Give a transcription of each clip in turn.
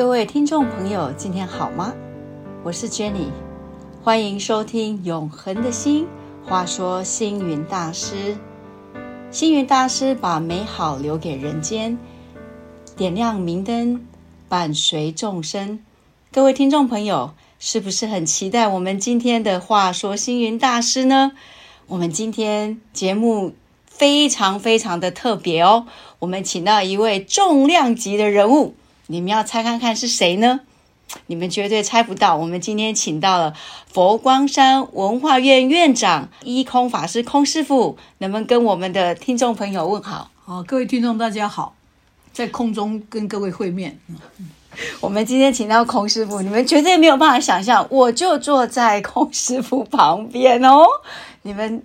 各位听众朋友，今天好吗？我是 Jenny，欢迎收听《永恒的心》。话说星云大师，星云大师把美好留给人间，点亮明灯，伴随众生。各位听众朋友，是不是很期待我们今天的话说星云大师呢？我们今天节目非常非常的特别哦，我们请到一位重量级的人物。你们要猜看看是谁呢？你们绝对猜不到。我们今天请到了佛光山文化院院长一空法师空师傅，能不能跟我们的听众朋友问好？好，各位听众大家好，在空中跟各位会面。我们今天请到空师傅，你们绝对没有办法想象，我就坐在空师傅旁边哦。你们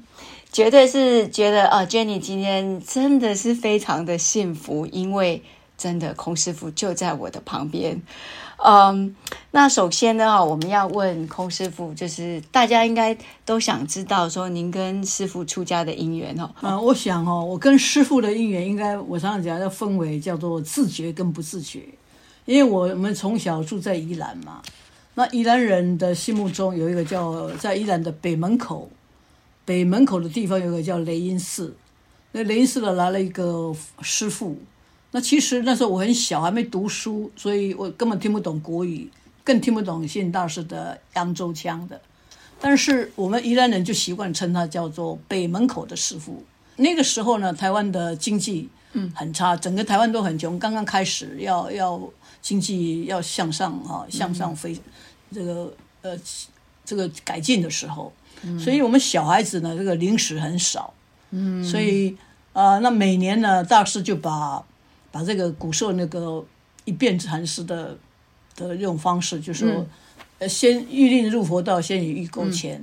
绝对是觉得啊，Jenny 今天真的是非常的幸福，因为。真的，孔师傅就在我的旁边。嗯，那首先呢，我们要问孔师傅，就是大家应该都想知道，说您跟师傅出家的因缘哦。嗯，我想哦，我跟师傅的因缘，应该我常常讲要分为叫做自觉跟不自觉。因为我们从小住在宜兰嘛，那宜兰人的心目中有一个叫在宜兰的北门口，北门口的地方有个叫雷音寺，那雷音寺的来了一个师傅。那其实那时候我很小，还没读书，所以我根本听不懂国语，更听不懂信大师的扬州腔的。但是我们宜兰人就习惯称他叫做北门口的师傅。那个时候呢，台湾的经济嗯很差，整个台湾都很穷，刚刚开始要要经济要向上啊向上飞，这个呃这个改进的时候，所以我们小孩子呢这个零食很少，嗯，所以啊那每年呢大师就把把这个古时候那个一遍禅师的的这种方式，就说，呃，先预令入佛道，先以预勾签，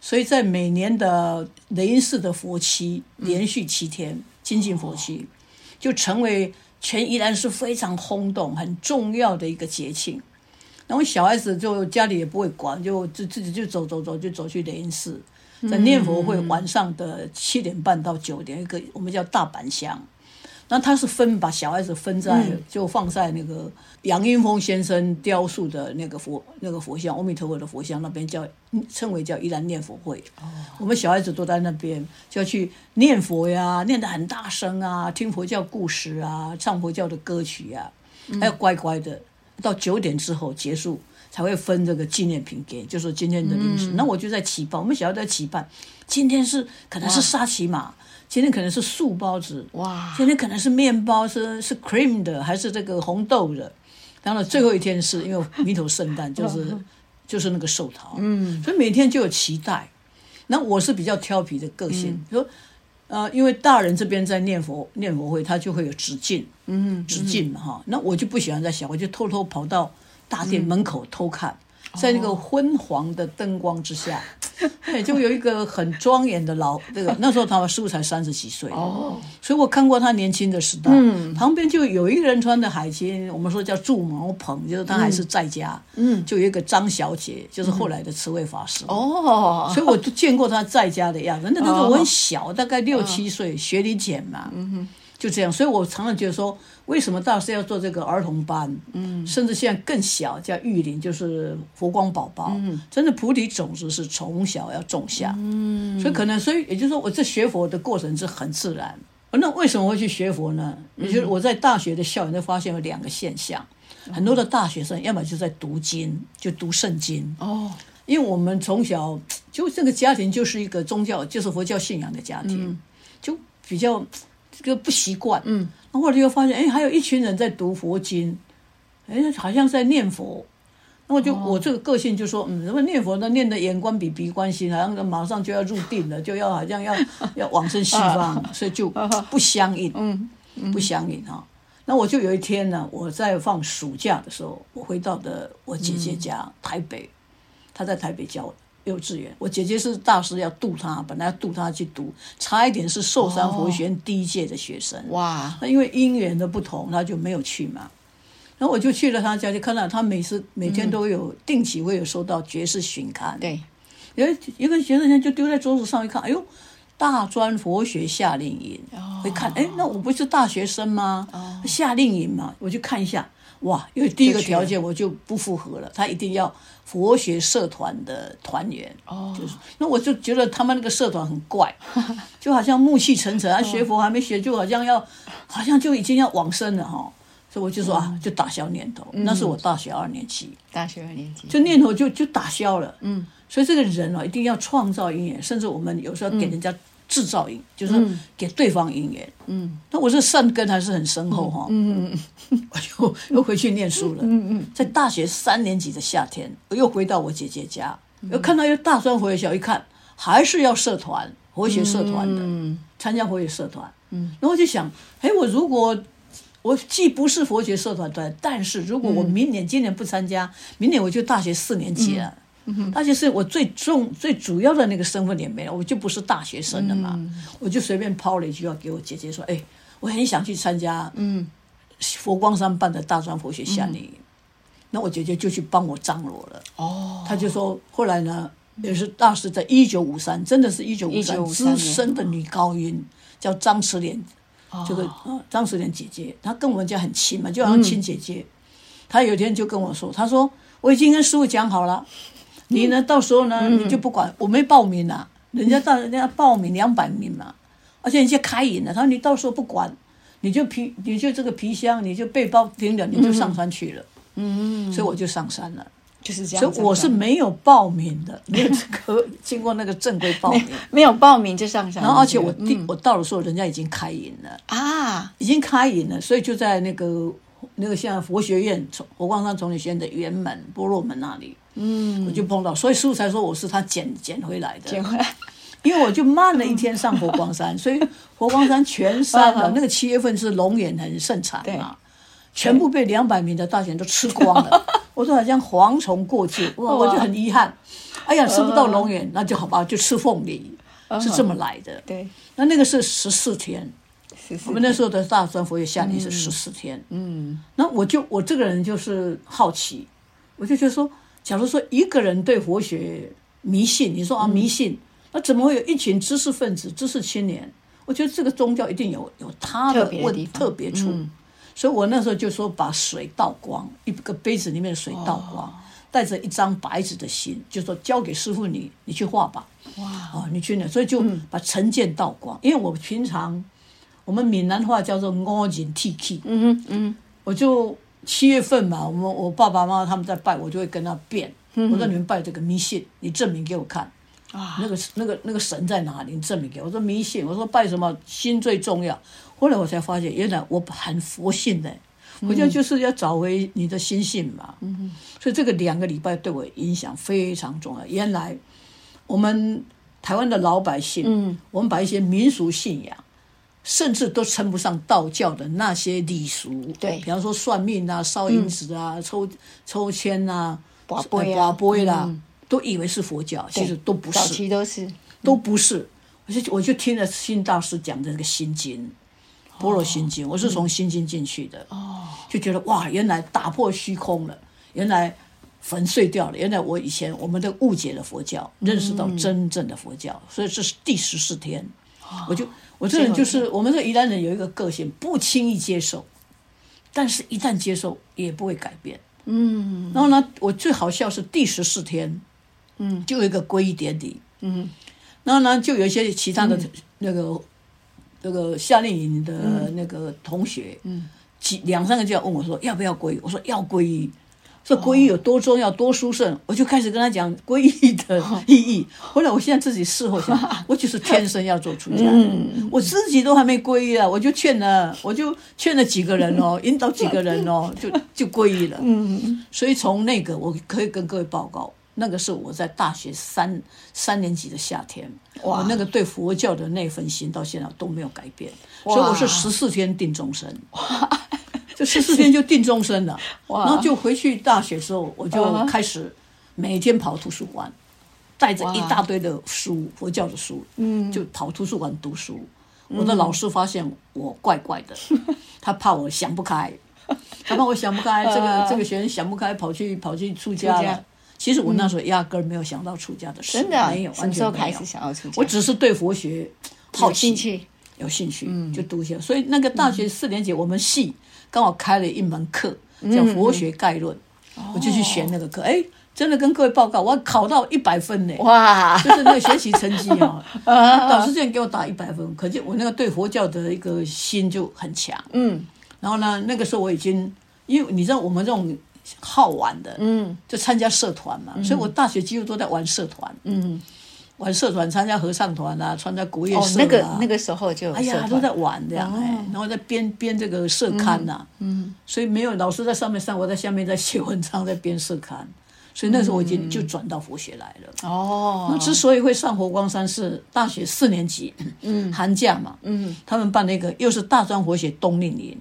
所以在每年的雷音寺的佛期，连续七天精进佛期，就成为全宜兰是非常轰动、很重要的一个节庆。然后小孩子就家里也不会管，就就自己就走走走，就走去雷音寺，在念佛会，晚上的七点半到九点，一个我们叫大板香。那他是分把小孩子分在，就放在那个杨英峰先生雕塑的那个佛那个佛像，阿弥陀佛的佛像那边叫称为叫依然念佛会。哦，我们小孩子都在那边，就要去念佛呀，念得很大声啊，听佛教故事啊，唱佛教的歌曲呀，还要乖乖的到九点之后结束才会分这个纪念品给，就是今天的零食。那我就在期盼，我们小孩在期盼，今天是可能是沙琪玛。今天可能是素包子哇，今天可能是面包，是是 cream 的，还是这个红豆的？当然最后一天是因为弥陀圣诞，就是就是那个寿桃，嗯，所以每天就有期待。那我是比较调皮的个性，说呃，因为大人这边在念佛念佛会，他就会有止境，嗯，止境嘛哈。那我就不喜欢在小，我就偷偷跑到大殿门口偷看。在那个昏黄的灯光之下，对，就有一个很庄严的老那个那时候他师傅才三十几岁哦，所以我看过他年轻的时代。嗯，旁边就有一个人穿的海青，我们说叫住毛棚，就是他还是在家。嗯，就有一个张小姐，就是后来的慈惠法师。哦，所以我都见过他在家的样子。那那时候我很小，大概六七岁，学龄前嘛。嗯哼。就这样，所以我常常觉得说，为什么大师要做这个儿童班？嗯，甚至现在更小，叫育林，就是佛光宝宝。嗯，真的菩提种子是从小要种下。嗯，所以可能，所以也就是说，我这学佛的过程是很自然。那为什么会去学佛呢？也就是我在大学的校园都发现有两个现象：很多的大学生要么就在读经，就读圣经。哦，因为我们从小就这个家庭就是一个宗教，就是佛教信仰的家庭，就比较。这个不习惯，嗯，那后来就发现，哎，还有一群人在读佛经，哎，好像在念佛，那我就我这个个性就说，嗯，什么念佛呢？念的眼观比鼻观心，好像马上就要入定了，就要好像要 要往生西方，所以就不相应，嗯，不相应哈。那我就有一天呢，我在放暑假的时候，我回到的我姐姐家台北，她在台北教。幼稚园，我姐姐是大师，要渡她，本来要渡她去读，差一点是寿山佛学院第一届的学生。哇！那因为因缘的不同，他就没有去嘛。然后我就去了他家，就看到他每次每天都有定期会有收到爵士巡刊。对，有一个学生就丢在桌子上一看，哎呦，大专佛学夏令营。会看，哎，那我不是大学生吗？夏令营嘛，我就看一下。哇，因为第一个条件我就不符合了，他一定要佛学社团的团员。哦，就是，那我就觉得他们那个社团很怪，就好像暮气沉沉，啊，学佛还没学，就好像要，好像就已经要往生了哈。所以我就说啊，就打消念头。那是我大学二年级，大学二年级，就念头就就打消了。嗯，所以这个人啊，一定要创造因缘，甚至我们有时候给人家制造因，就是给对方因缘。嗯，那我这善根还是很深厚哈。嗯嗯嗯，我就又回去念书了。嗯嗯，在大学三年级的夏天，我又回到我姐姐家，又看到一个大专佛学校，一看还是要社团，佛学社团的，嗯参加佛学社团。嗯，然后我就想，哎，我如果我既不是佛学社团的，但是如果我明年、今年不参加，明年我就大学四年级了。大学是我最重、最主要的那个身份也没了，我就不是大学生了嘛。我就随便抛了一句话给我姐姐说：“哎，我很想去参加，嗯，佛光山办的大专佛学夏令营。那我姐姐就去帮我张罗了。哦，她就说，后来呢，也是大师在一九五三，真的是一九五三1953资深的女高音，叫张慈莲，这个呃张慈莲姐姐，她跟我们家很亲嘛，就好像亲姐姐。她有一天就跟我说，她说我已经跟师傅讲好了，你呢到时候呢你就不管，我没报名啊，人家到人家报名两百名嘛，而且人家开营了，他说你到时候不管，你就皮你就这个皮箱，你就背包拎着，你就上山去了。嗯，所以我就上山了。就是这样。所以我是没有报名的，没有这个经过那个正规报名。没有报名就上山，然后而且我嗯。第、我到的时候，人家已经开营了，啊，已经开营了，所以就在那个那个现在佛学院从佛光山崇礼学院的圆门波罗门那里，嗯，我就碰到，所以师傅才说我是他捡捡回来的，捡回来。因为我就慢了一天上佛光山，所以佛光山全山嗯的 那个七月份是龙眼很盛产对。嘛，全部被两百名的大学生都吃光了。我说好像蝗虫过境，哇，我就很遗憾。哎呀，吃不到龙眼，那就好吧，就吃凤梨，是这么来的。对，那那个是十四天，我们那时候的大专佛学夏令是十四天。嗯，那我就我这个人就是好奇，我就觉得说，假如说一个人对佛学迷信，你说嗯啊迷信，那怎么会有一群知识分子、知识青年？我觉得这个宗教一定有有它的问特别的地方嗯特别处。所以我那时候就说，把水倒光，一个杯子里面的水倒哦光，带着一张白纸的心，就说交给师傅你，你去画吧。哇，哦，你去那，所以就把成见倒光。因为我平常我们闽南话叫做我人剃气，嗯哼嗯我就七月份嘛，我们我爸爸妈妈他们在拜，我就会跟他辩。我说你们拜这个迷信，你证明给我看。啊，那个那个那个神在哪里？你证明给我。我说迷信，我说拜什么心最重要。后来我才发现，原来我很佛性的，我觉得就是要找回你的心性嘛。嗯所以这个两个礼拜对我影响非常重要。原来我们台湾的老百姓，嗯，我们把一些民俗信仰。甚至都称不上道教的那些礼俗，对。比方说算命啊、烧银纸啊、抽抽签啊、拔杯啊拔杯啦，都以为是佛教，其实都不早是。期都是。都不是。我就我就听了新大师讲的这个心经，般若心经，我是从心经进去的，哦，就觉得哇，原来打破虚空了，原来粉碎掉了，原来我以前我们都误解了佛教，认识到真正的佛教，所以这是第十四天，我就我这人就是我们这宜兰人有一个个性，不轻易接受，但是一旦接受也不会改变。嗯然后呢，我最好笑是第十四天，嗯，就有一个皈依典礼，嗯，然后呢，就有一些其他的那个、那个夏令营的那个同学，嗯，几两三个就要问我说要不要皈依，我说要皈依。说皈依有多重要、多殊胜，我就开始跟他讲皈依的意义。后来我现在自己事后想，我就是天生要做出家。人，我自己都还没皈依啊，我就劝了，我就劝了几个人哦，引导几个人哦，就就皈依了。嗯。所以从那个，我可以跟各位报告，那个是我在大学三三年级的夏天，哇。我那个对佛教的那份心到现在都没有改变，哇。所以我是十四天定终身，就十四天就定终身了，哇然后就回去大学时候，我就开始每天跑图书馆，带着一大堆的书，佛教的书，嗯就跑图书馆读书。我的老师发现我怪怪的，他怕我想不开，他怕我想不开，这个这个学生想不开，跑去跑去出家了。其实我那时候压根儿没有想到出家的事，真的啊没有，什完全开始想要出家？我只是对佛学好奇兴趣，有兴趣，就读一下。所以那个大学四年级，我们系刚好开了一门课叫《佛学概论》，我就去选那个课，哎，真的跟各位报告，我考到一百分呢，哇，就是那个学习成绩啊，老师竟然给我打一百分，可见我那个对佛教的一个心就很强。嗯。然后呢，那个时候我已经，因为你知道我们这种好玩的，嗯。就参加社团嘛，所以我大学几乎都在玩社团，嗯，玩社团，参加合唱团啊，参加国乐哦，社啊，那个那个时候就哎呀，都在玩这样哎，然后在编编这个社刊呐、嗯所以没有老师在上面上，我在下面在写文章，在编社刊，所以那时候我已经就转到佛学来了。哦那哦，之所以会上佛光山，是大学四年级，嗯。寒假嘛，嗯。他们办那个又是大专佛学冬令营，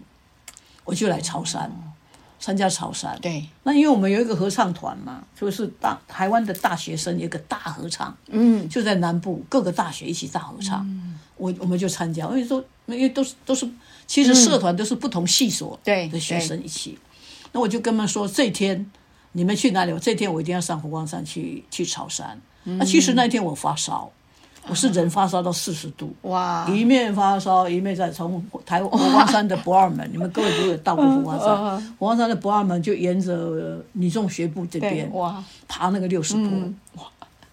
我就来潮山参加潮汕。对，那因为我们有一个合唱团嘛，就是大台湾的大学生有一个大合唱，嗯。就在南部各个大学一起大合唱，我我们就参加，因为说因为都是都是，其实社团都是不同系所对的学生一起，那我就跟他们说，这一天你们去哪里？我这一天我一定要上佛光山去去潮山。那其实那一天我发烧，我是人发烧到四十度。哇，一面发烧，一面在从台佛光山的不二门，你们各位如果有到过佛光嗯山，佛光山的不二门就沿着呃女中学部这边，哇，爬那个六十坡，哇。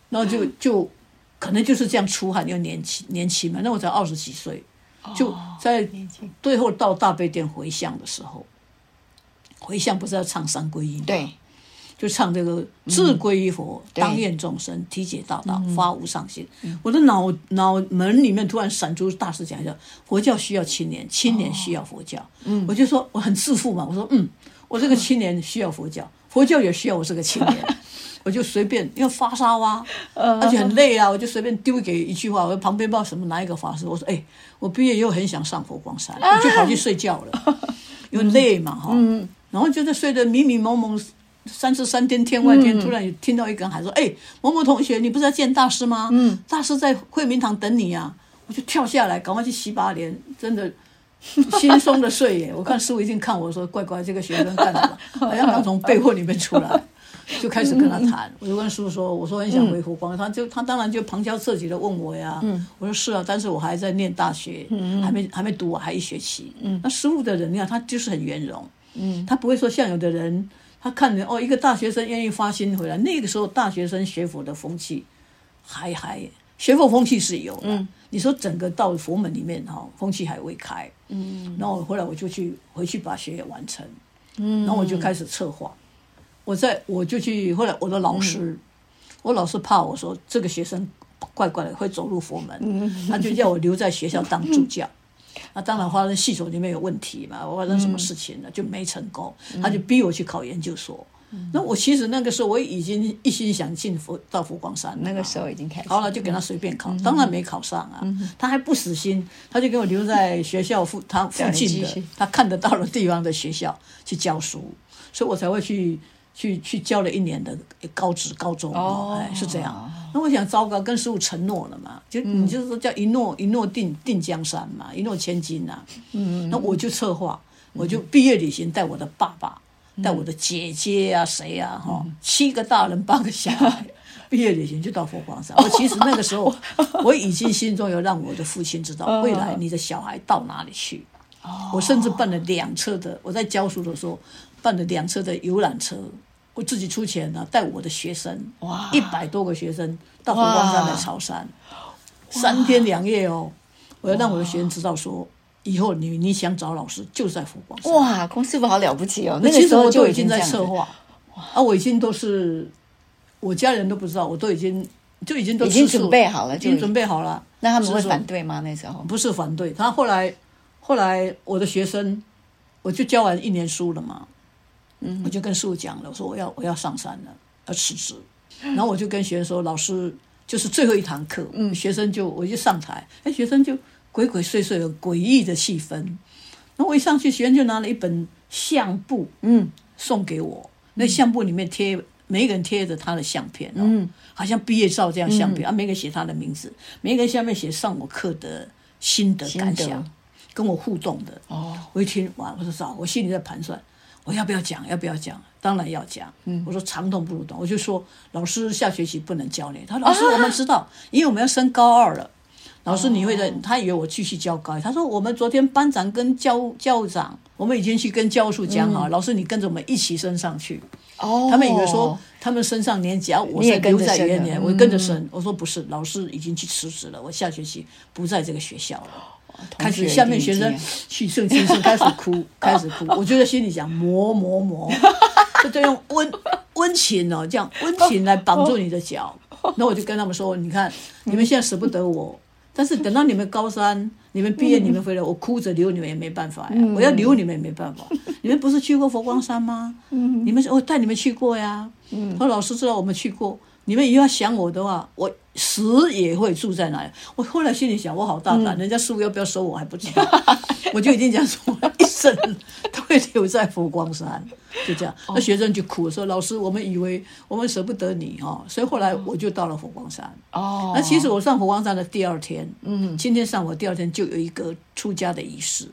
然后就就可能就是这样出汗，又年轻年轻嘛，那我才二十几岁，就在最后到大悲殿回向的时候，回向不是要唱三皈依吗？对，就唱这个自归于佛，对当愿众生，体解大道，发无上心。我的脑脑门里面突然闪出大师讲一下，佛教需要青年，青年需要佛教。我就说我很自负嘛，我说嗯，我这个青年需要佛教，佛教也需要我这个青年。我就随便，因为发烧啊，而且很累啊，我就随便丢给一句话。我旁边不知道什么哪一个法师，我说：“哎，我毕业以后很想上佛光山，我就跑去睡觉了，因为累嘛哈。然后就在睡得迷迷蒙蒙，三十三天天外天，突然有听到一个人喊说：“哎，某某同学，你不是要见大师吗？嗯，大师在惠民堂等你啊！”我就跳下来，赶快去洗把脸，真的轻松的睡耶。我看师傅一定看我说：“乖乖，这个学生干什么？好像刚从被窝里面出来。”就开始跟他谈，我就跟师傅说：“我说很想回湖光。他就他当然就旁敲侧击的问我呀。我说：“是啊，但是我还在念大学，还没还没读完，还一学期。那师傅的人，你看他就是很圆融，他不会说像有的人，他看人哦，一个大学生愿意发心回来，那个时候大学生学佛的风气还还学佛风气是有的。你说整个到佛门里面哈，风气还未开。嗯，然后后来我就去回去把学业完成，嗯，然后我就开始策划。我在我就去，后来我的老师，我老师怕我说这个学生怪怪的会走入佛门，他就叫我留在学校当助教。那当然发生系统里面有问题嘛，我发生什么事情了就没成功，他就逼我去考研究所。那我其实那个时候我已经一心想进佛到佛光山，那个时候已经开始好了，就给他随便考，当然没考上啊。他还不死心，他就给我留在学校附他附近的他看得到的地方的学校去教书，所以我才会去去去教了一年的高职高中哦哎是这样。那我想糟糕，跟师傅承诺了嘛，就你就是说叫一诺一诺定定江山嘛，一诺千金呐、嗯，那我就策划，我就毕业旅行带我的爸爸。带我的姐姐啊，谁啊，哈，七个大人，八个小孩，毕业旅行就到佛光山。我其实那个时候，我已经心中有让我的父亲知道，未来你的小孩到哪里去。我甚至办了两车的，我在教书的时候办了两车的游览车，我自己出钱呢、带我的学生，哇一百多个学生到佛光山来朝山，三天两夜哦，我要让我的学生知道说，以后你你想找老师就在佛光山。哇，龚师傅好了不起哦！那个时候就已经在策划，啊，我已经都是我家人都不知道，我都已经就已经都已经准备好了已经准备好了。那他们会反对吗？那时候不是反对，他后来后来我的学生，我就教完一年书了嘛，嗯，我就跟师傅讲了，我说我要我要上山了，要辞职，然后我就跟学生说，老师就是最后一堂课，嗯，学生就我就上台，哎，学生就鬼鬼祟祟的诡异的气氛，然后我一上去，学生就拿了一本相簿，嗯。送给我，那相簿里面贴每一个人贴着他的相片哦，嗯。好像毕业照这样相片、啊，每个人写他的名字，每个人下面写上我课的心得感想，跟我互动的。哦，我一听完，我说糟，我心里在盘算，我要不要讲？要不要讲？当然要讲。嗯我说长痛不如短，我就说老师下学期不能教你。他说老师我们知道，因为我们要升高二了。老师你会在，他以为我继续教高一，他说我们昨天班长跟教教务长，我们已经去跟教务处讲好，老师你跟着我们一起升上去。哦，他们以为说他们升上年级，啊，我留跟着升了在原年，我跟着升。我说不是，老师已经去辞职了，我下学期不在这个学校了。开始下面学生去圣经是开始哭，开始哭。我就在心里想 磨磨磨，就在用温温情哦，这样温情来绑住你的脚。那我就跟他们说，你看你们现在舍不得我，但是等到你们高三，你们毕业，你们回来，我哭着留你们也没办法呀。我要留你们也没办法。你们不是去过佛光山吗？你们我带你们去过呀。我说老师知道我们去过。你们以后要想我的话，我死也会住在那里。我后来心里想，我好大胆，人家师傅要不要收我还不知道，我就已经讲说，我一生都会留在佛光山，就这样。那学生就哭说：“老师，我们以为我们舍不得你哈，所以后来我就到了佛光山。哦，那其实我上佛光山的第二天，嗯，今天上午第二天就有一个出家的仪式。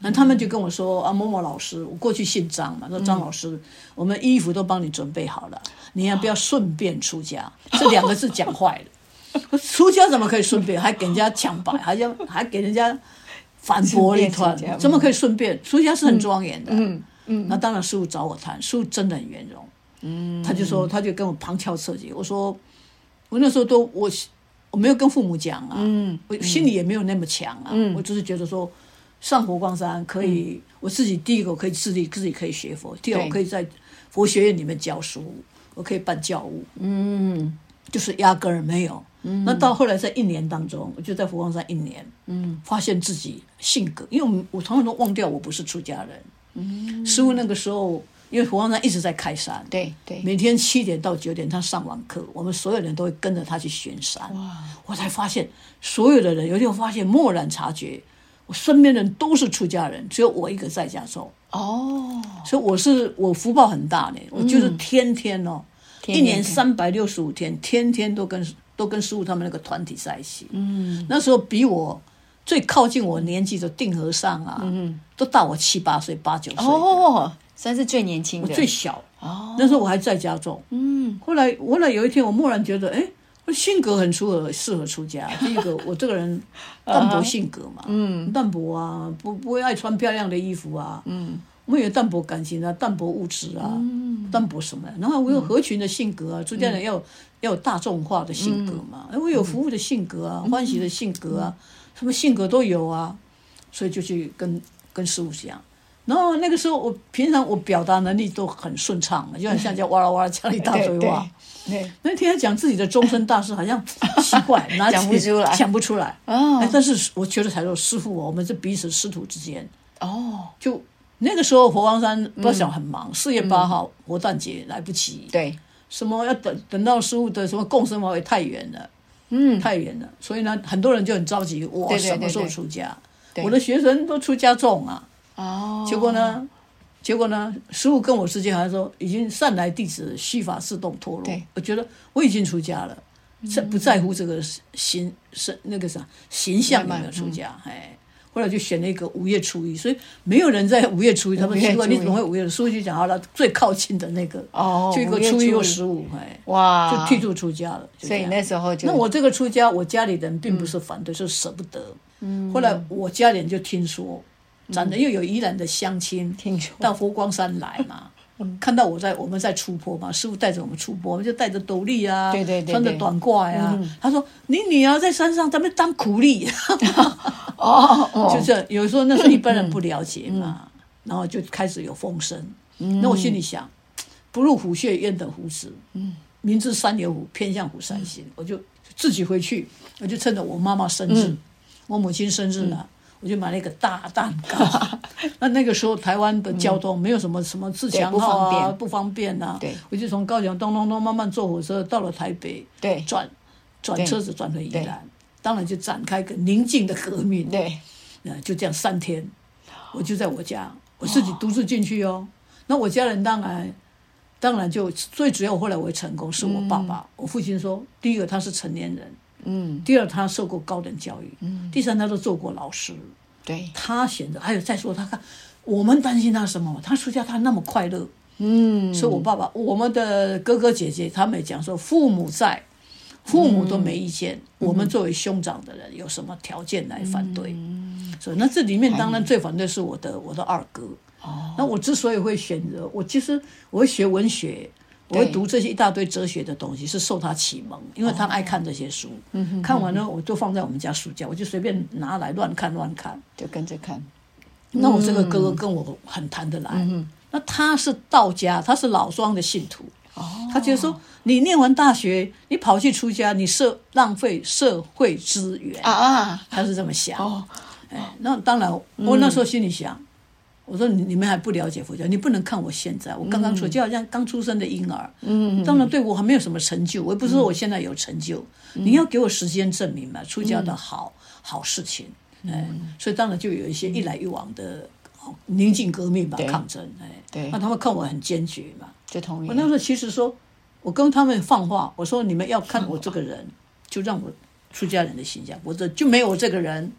那他们就跟我说啊，某某老师，我过去姓张嘛，说张老师，我们衣服都帮你准备好了，你要不要顺便出家？这两个字讲坏了，出家怎么可以顺便？还给人家抢白，还要还给人家反驳一团，怎么可以顺便？出家是很庄严的。嗯嗯。那当然，师傅找我谈，师傅真的很圆融。嗯。他就说，他就跟我旁敲侧击。我说，我那时候都我我没有跟父母讲啊，嗯，我心里也没有那么强啊，嗯，我只是觉得说。上佛光山可以，我自己第一个我可以自立，自己可以学佛；第二，我可以在佛学院里面教书，我可以办教务。嗯，就是压根儿没有。嗯，那到后来在一年当中，我就在佛光山一年，嗯，发现自己性格，因为我我常常都忘掉我不是出家人。嗯，师傅那个时候，因为佛光山一直在开山，对对，每天七点到九点他上完课，我们所有人都会跟着他去巡山。哇，我才发现所有的人，有一天我发现蓦然察觉。我身边人都是出家人，只有我一个在家中。哦，所以我是我福报很大呢。我就是天天哦，一年三百六十五天，天天都跟都跟师傅他们那个团体在一起。嗯，那时候比我最靠近我年纪的定和尚啊，嗯，都大我七八岁、八九岁。哦，算是最年轻的，我最小。哦，那时候我还在家中。嗯，后来后来有一天，我蓦然觉得，哎。性格很适合适合出家。第一个，我这个人 淡泊性格嘛，嗯，淡泊啊，不不会爱穿漂亮的衣服啊，嗯，我们有淡泊感情啊，淡泊物质啊，淡泊什么？然后我有合群的性格啊，出家人要要有大众化的性格嘛，我有服务的性格啊，欢喜的性格啊，什么性格都有啊，所以就去跟跟师傅讲。然后那个时候，我平常我表达能力都很顺畅，就很像叫哇啦哇啦讲一大堆话。那天他讲自己的终身大事，好像奇怪，讲不出来，讲不出来。哦，但是我觉得才说师傅，我们是彼此师徒之间。哦，就那个时候佛光山不要想很忙，四月八号佛诞节来不及。对，什么要等等到师傅的什么共生法会太远了，嗯，太远了，所以呢，很多人就很着急，我什么时候出家？我的学生都出家众啊。哦，结果呢？结果呢？师傅跟我之间还说，已经善来弟子须发自动脱落。我觉得我已经出家了，在不在乎这个形是那个啥形象有没有出家？哎，后来就选了一个五月初一，所以没有人在五月初一。他们奇怪，你怎么会五月？师傅就讲好了，最靠近的那个哦，就一个初一又十五，哎，哇，就剃度出家了。所以那时候就那我这个出家，我家里人并不是反对，是舍不得。嗯，后来我家里人就听说。长得又有宜兰的乡亲，到佛光山来嘛，看到我在我们在出坡嘛，师傅带着我们出坡，我们就带着斗笠啊，穿着短褂呀。他说：“你女儿在山上，咱们当苦力。”哦，就是，有时候那一般人不了解嘛，然后就开始有风声。那我心里想，不入虎穴焉得虎子？嗯，明知山有虎，偏向虎山行。我就自己回去，我就趁着我妈妈生日，我母亲生日了。我就买了一个大蛋糕。那那个时候台湾的交通没有什么什么自强号啊，不方便呐。对，我就从高雄咚咚咚慢慢坐火车到了台北，对，转转车子转回宜兰，当然就展开个宁静的革命。对，呃，就这样三天，我就在我家，我自己独自进去哦。那我家人当然当然就最主要，后来我会成功，是我爸爸。我父亲说，第一个他是成年人。嗯，第二他受过高等教育，嗯，第三他都做过老师，对，他选择还有再说他看，我们担心他什么？他出家他那么快乐，嗯，所以我爸爸我们的哥哥姐姐他们讲说父母在，父母都没意见，我们作为兄长的人有什么条件来反对？嗯。所以那这里面当然最反对是我的我的二哥。哦，那我之所以会选择我，其实我会学文学，我会读这些一大堆哲学的东西，是受他启蒙，因为他爱看这些书。嗯看完了我就放在我们家书架，我就随便拿来乱看乱看，就跟着看。那我这个哥哥跟我很谈得来。那他是道家，他是老庄的信徒。哦，他觉得说，你念完大学，你跑去出家，你社浪费社会资源啊啊！他是这么想。哦，哎，那当然，我那时候心里想，我说你你们还不了解佛教，你不能看我现在，我刚刚出就好像刚出生的婴儿。嗯当然，对我还没有什么成就，我也不是说我现在有成就，你要给我时间证明嘛，出家的好好事情。哎，所以当然就有一些一来一往的宁静革命吧，抗争。哎，对，那他们看我很坚决嘛。就同意。我那时候其实说，我跟他们放话，我说你们要看我这个人，就让我出家人的形象，我这就没有我这个人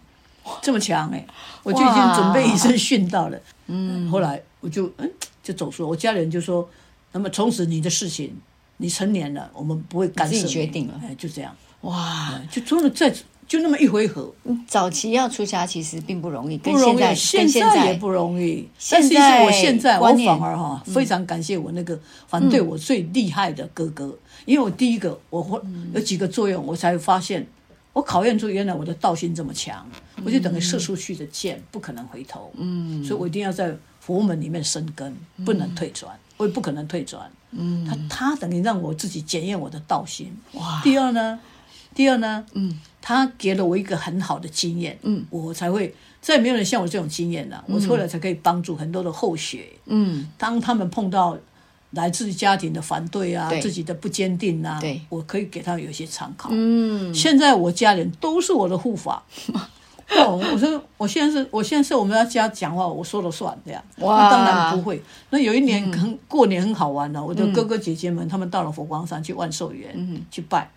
这么强哎，我就已经准备一身殉道了。嗯，后来我就嗯就走出，我家人就说，那么从此你的事情，你成年了，我们不会干涉。自己决定了，哎，就这样。哇，就真的在。就那么一回合。早期要出家其实并不容易，不容易。现在也不容易。但是我现在我反而哈非常感谢我那个反对我最厉害的哥哥，因为我第一个我会有几个作用，我才发现我考验出原来我的道心这么强，我就等于射出去的箭不可能回头。嗯，所以我一定要在佛门里面生根，不能退转，我也不可能退转。嗯，他他等于让我自己检验我的道心。哇。第二呢？第二呢？嗯。他给了我一个很好的经验，嗯，我才会再没有人像我这种经验了，我后来才可以帮助很多的后学，嗯，当他们碰到来自家庭的反对啊，自己的不坚定啊，我可以给他有一些参考，嗯，现在我家人都是我的护法，哦，我说我现在是我现在是我们要家讲话，我说了算这样，哇，当然不会。那有一年很过年很好玩的，我的哥哥姐姐们他们到了佛光山去万寿园去拜。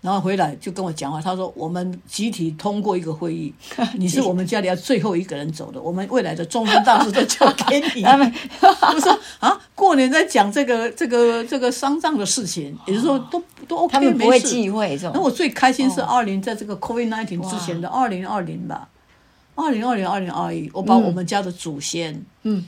然后回来就跟我讲话，他说：“我们集体通过一个会议，你是我们家里要最后一个人走的，我们未来的终身大事都交给你。”他们就说：“啊，过年在讲这个这个这个丧葬的事情，也就是说都都 OK，他们不会忌讳这种。那我最开心是二零在这个 COVID nineteen 之前的二零二零吧，二零二零二零二一，我把我们家的祖先，嗯。”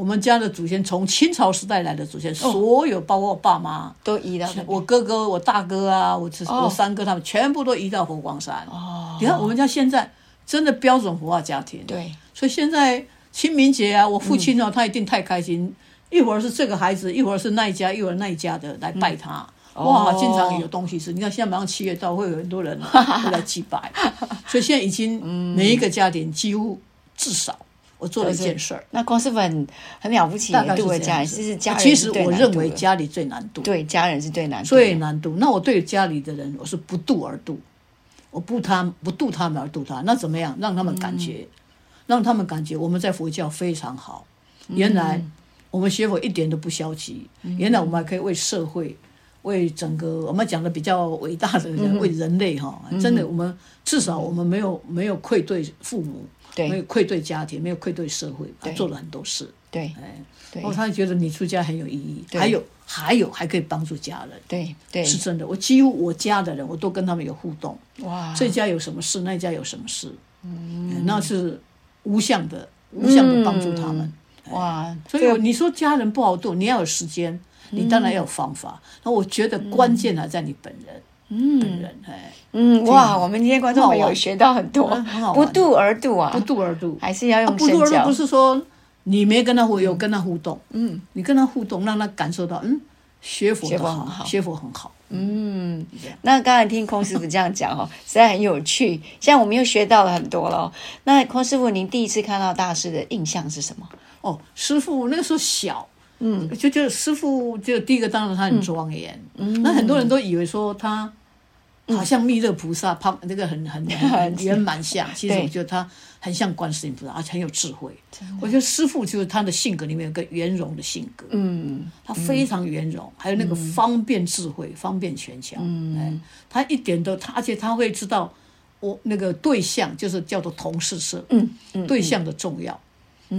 我们家的祖先从清朝时代来的祖先，所有包括我爸妈都移到我哥哥、我大哥啊，我我三哥他们全部都移到佛光山。哦，你看我们家现在真的标准佛化家庭。对，所以现在清明节啊，我父亲呢，他一定太开心。一会儿是这个孩子，一会儿是那一家，一会儿那一家的来拜他。哇，经常有东西吃。你看现在马上七月到，会有很多人 会来祭拜。所以现在已经每一个家庭几乎至少。我做了一件事儿，那光师傅很很了不起，度过家人，其实家人其实我认为家里最难度，对家人是最难最难度。那我对家里的人，我是不度而度，我不他不度他们而度他，那怎么样？让他们感觉，让他们感觉我们在佛教非常好。原来我们学佛一点都不消极，原来我们还可以为社会、为整个我们讲的比较伟大的人为人类哈，真的我们至少我们没有没有愧对父母。没有愧对家庭，没有愧对社会，他做了很多事。对，哎，然后他觉得你出家很有意义。还有，还有，还可以帮助家人。对，对，是真的。我几乎我家的人，我都跟他们有互动。哇，这家有什么事，那家有什么事，嗯，那是无相的，无相的帮助他们。哇，所以你说家人不好度，你要有时间，你当然要有方法。那我觉得关键还在你本人。嗯，本人哎，嗯哇，我们今天观众朋友学到很多，不度而度啊，不度而度，还是要用不度而度，不是说你没跟他互有跟他互动，嗯，你跟他互动，让他感受到，嗯，学佛很好，学佛很好，嗯，那刚才听空师傅这样讲哦，实在很有趣，现在我们又学到了很多了。那空师傅，您第一次看到大师的印象是什么？哦，师傅那个时候小。嗯，就就师傅就第一个当然他很庄严，嗯，那很多人都以为说他好像弥勒菩萨，胖那个很很 很圆满像，其实我觉得他很像观世音菩萨，而且很有智慧。我觉得师傅就是他的性格里面有个圆融的性格，嗯，他非常圆融，还有那个方便智慧、方便全巧，嗯，他一点都他，而且他会知道我那个对象就是叫做同事色，嗯，对象的重要。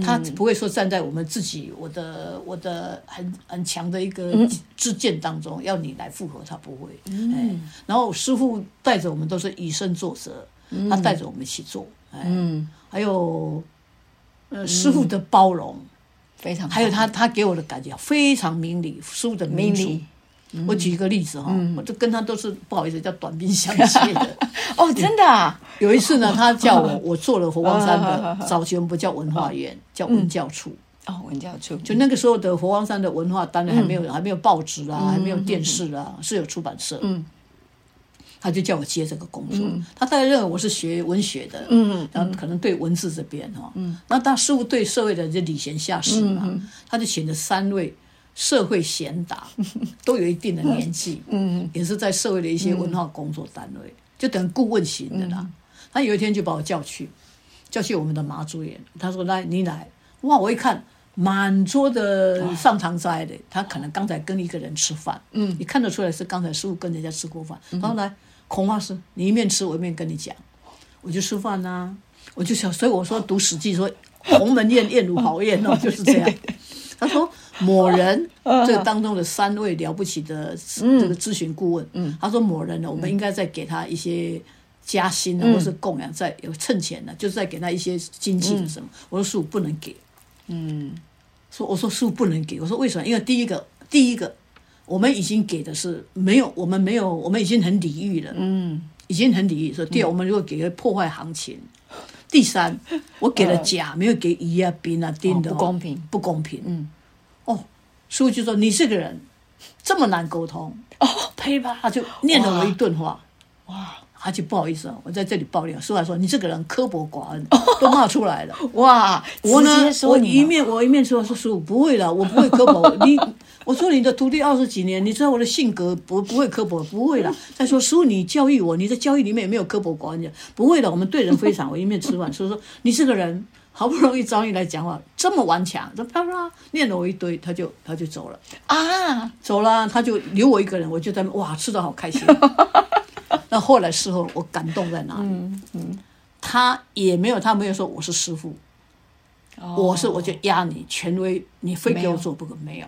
他不会说站在我们自己我的我的很很强的一个知见当中，要你来复合，他不会。哎，然后师傅带着我们都是以身作则，他带着我们一起做。哎，还有呃师傅的包容，非常还有他他给我的感觉非常明理，师傅的民主。我举一个例子哈，我就跟他都是不好意思叫短兵相接的。哦，真的啊！有一次呢，他叫我，我做了佛光山的早期我们不叫文化园，叫文教处。哦，文教处。就那个时候的佛光山的文化，当然还没有还没有报纸啊，还没有电视啊，是有出版社。嗯。他就叫我接这个工作，他大概认为我是学文学的，嗯，然后可能对文字这边哈，嗯，那他师傅对社会的这礼贤下士嘛，他就请了三位。社会贤达 都有一定的年纪，嗯，也是在社会的一些文化工作单位，就等顾问型的啦。他有一天就把我叫去，叫去我们的麻竹园。他说：“来，你来。”哇！我一看，满桌的上堂斋的，他可能刚才跟一个人吃饭，嗯，你看得出来是刚才师傅跟人家吃过饭。他说：“来，孔法师，你一面吃我一面跟你讲。”我就吃饭呐，我就想，所以我说读《史记》说“鸿门宴，宴如豪宴”哦，就是这样。他说。某人 这个当中的三位了不起的这个咨询顾问，他说某人呢，我们应该再给他一些加薪啊，或是供养，再有趁钱的，就是再给他一些经济的什么。我说师傅不能给，嗯，说我说师傅不能给，我说为什么？因为第一个，第一个我们已经给的是没有，我们没有，我们已经很礼遇了，嗯，已经很礼遇。说第二，我们如果给个破坏行情。第三，我给了甲，没有给乙啊、丙啊、丁的，不公平，不公平，嗯。师傅就说：“你这个人这么难沟通哦，呸吧，他就念了我一顿话，哇，他就不好意思啊，我在这里爆料。师傅说你这个人刻薄寡恩，都骂出来了。哇，我呢，我一面我一面说说师傅不会了，我不会刻薄 你。我做你的徒弟二十几年，你知道我的性格不不会刻薄，不会了。再说师傅你教育我，你在教育里面也没有刻薄寡恩的，不会的。我们对人非常。我一面吃饭，所以说你这个人。”好不容易找你来讲话，这么顽强，这啪啪念了我一堆，他就他就走了。啊，走了，他就留我一个人，我就在哇吃的好开心。那后来事后我感动在哪里？嗯嗯，他也没有，他没有说我是师傅，我是我就压你权威，你非给我做不可，没有，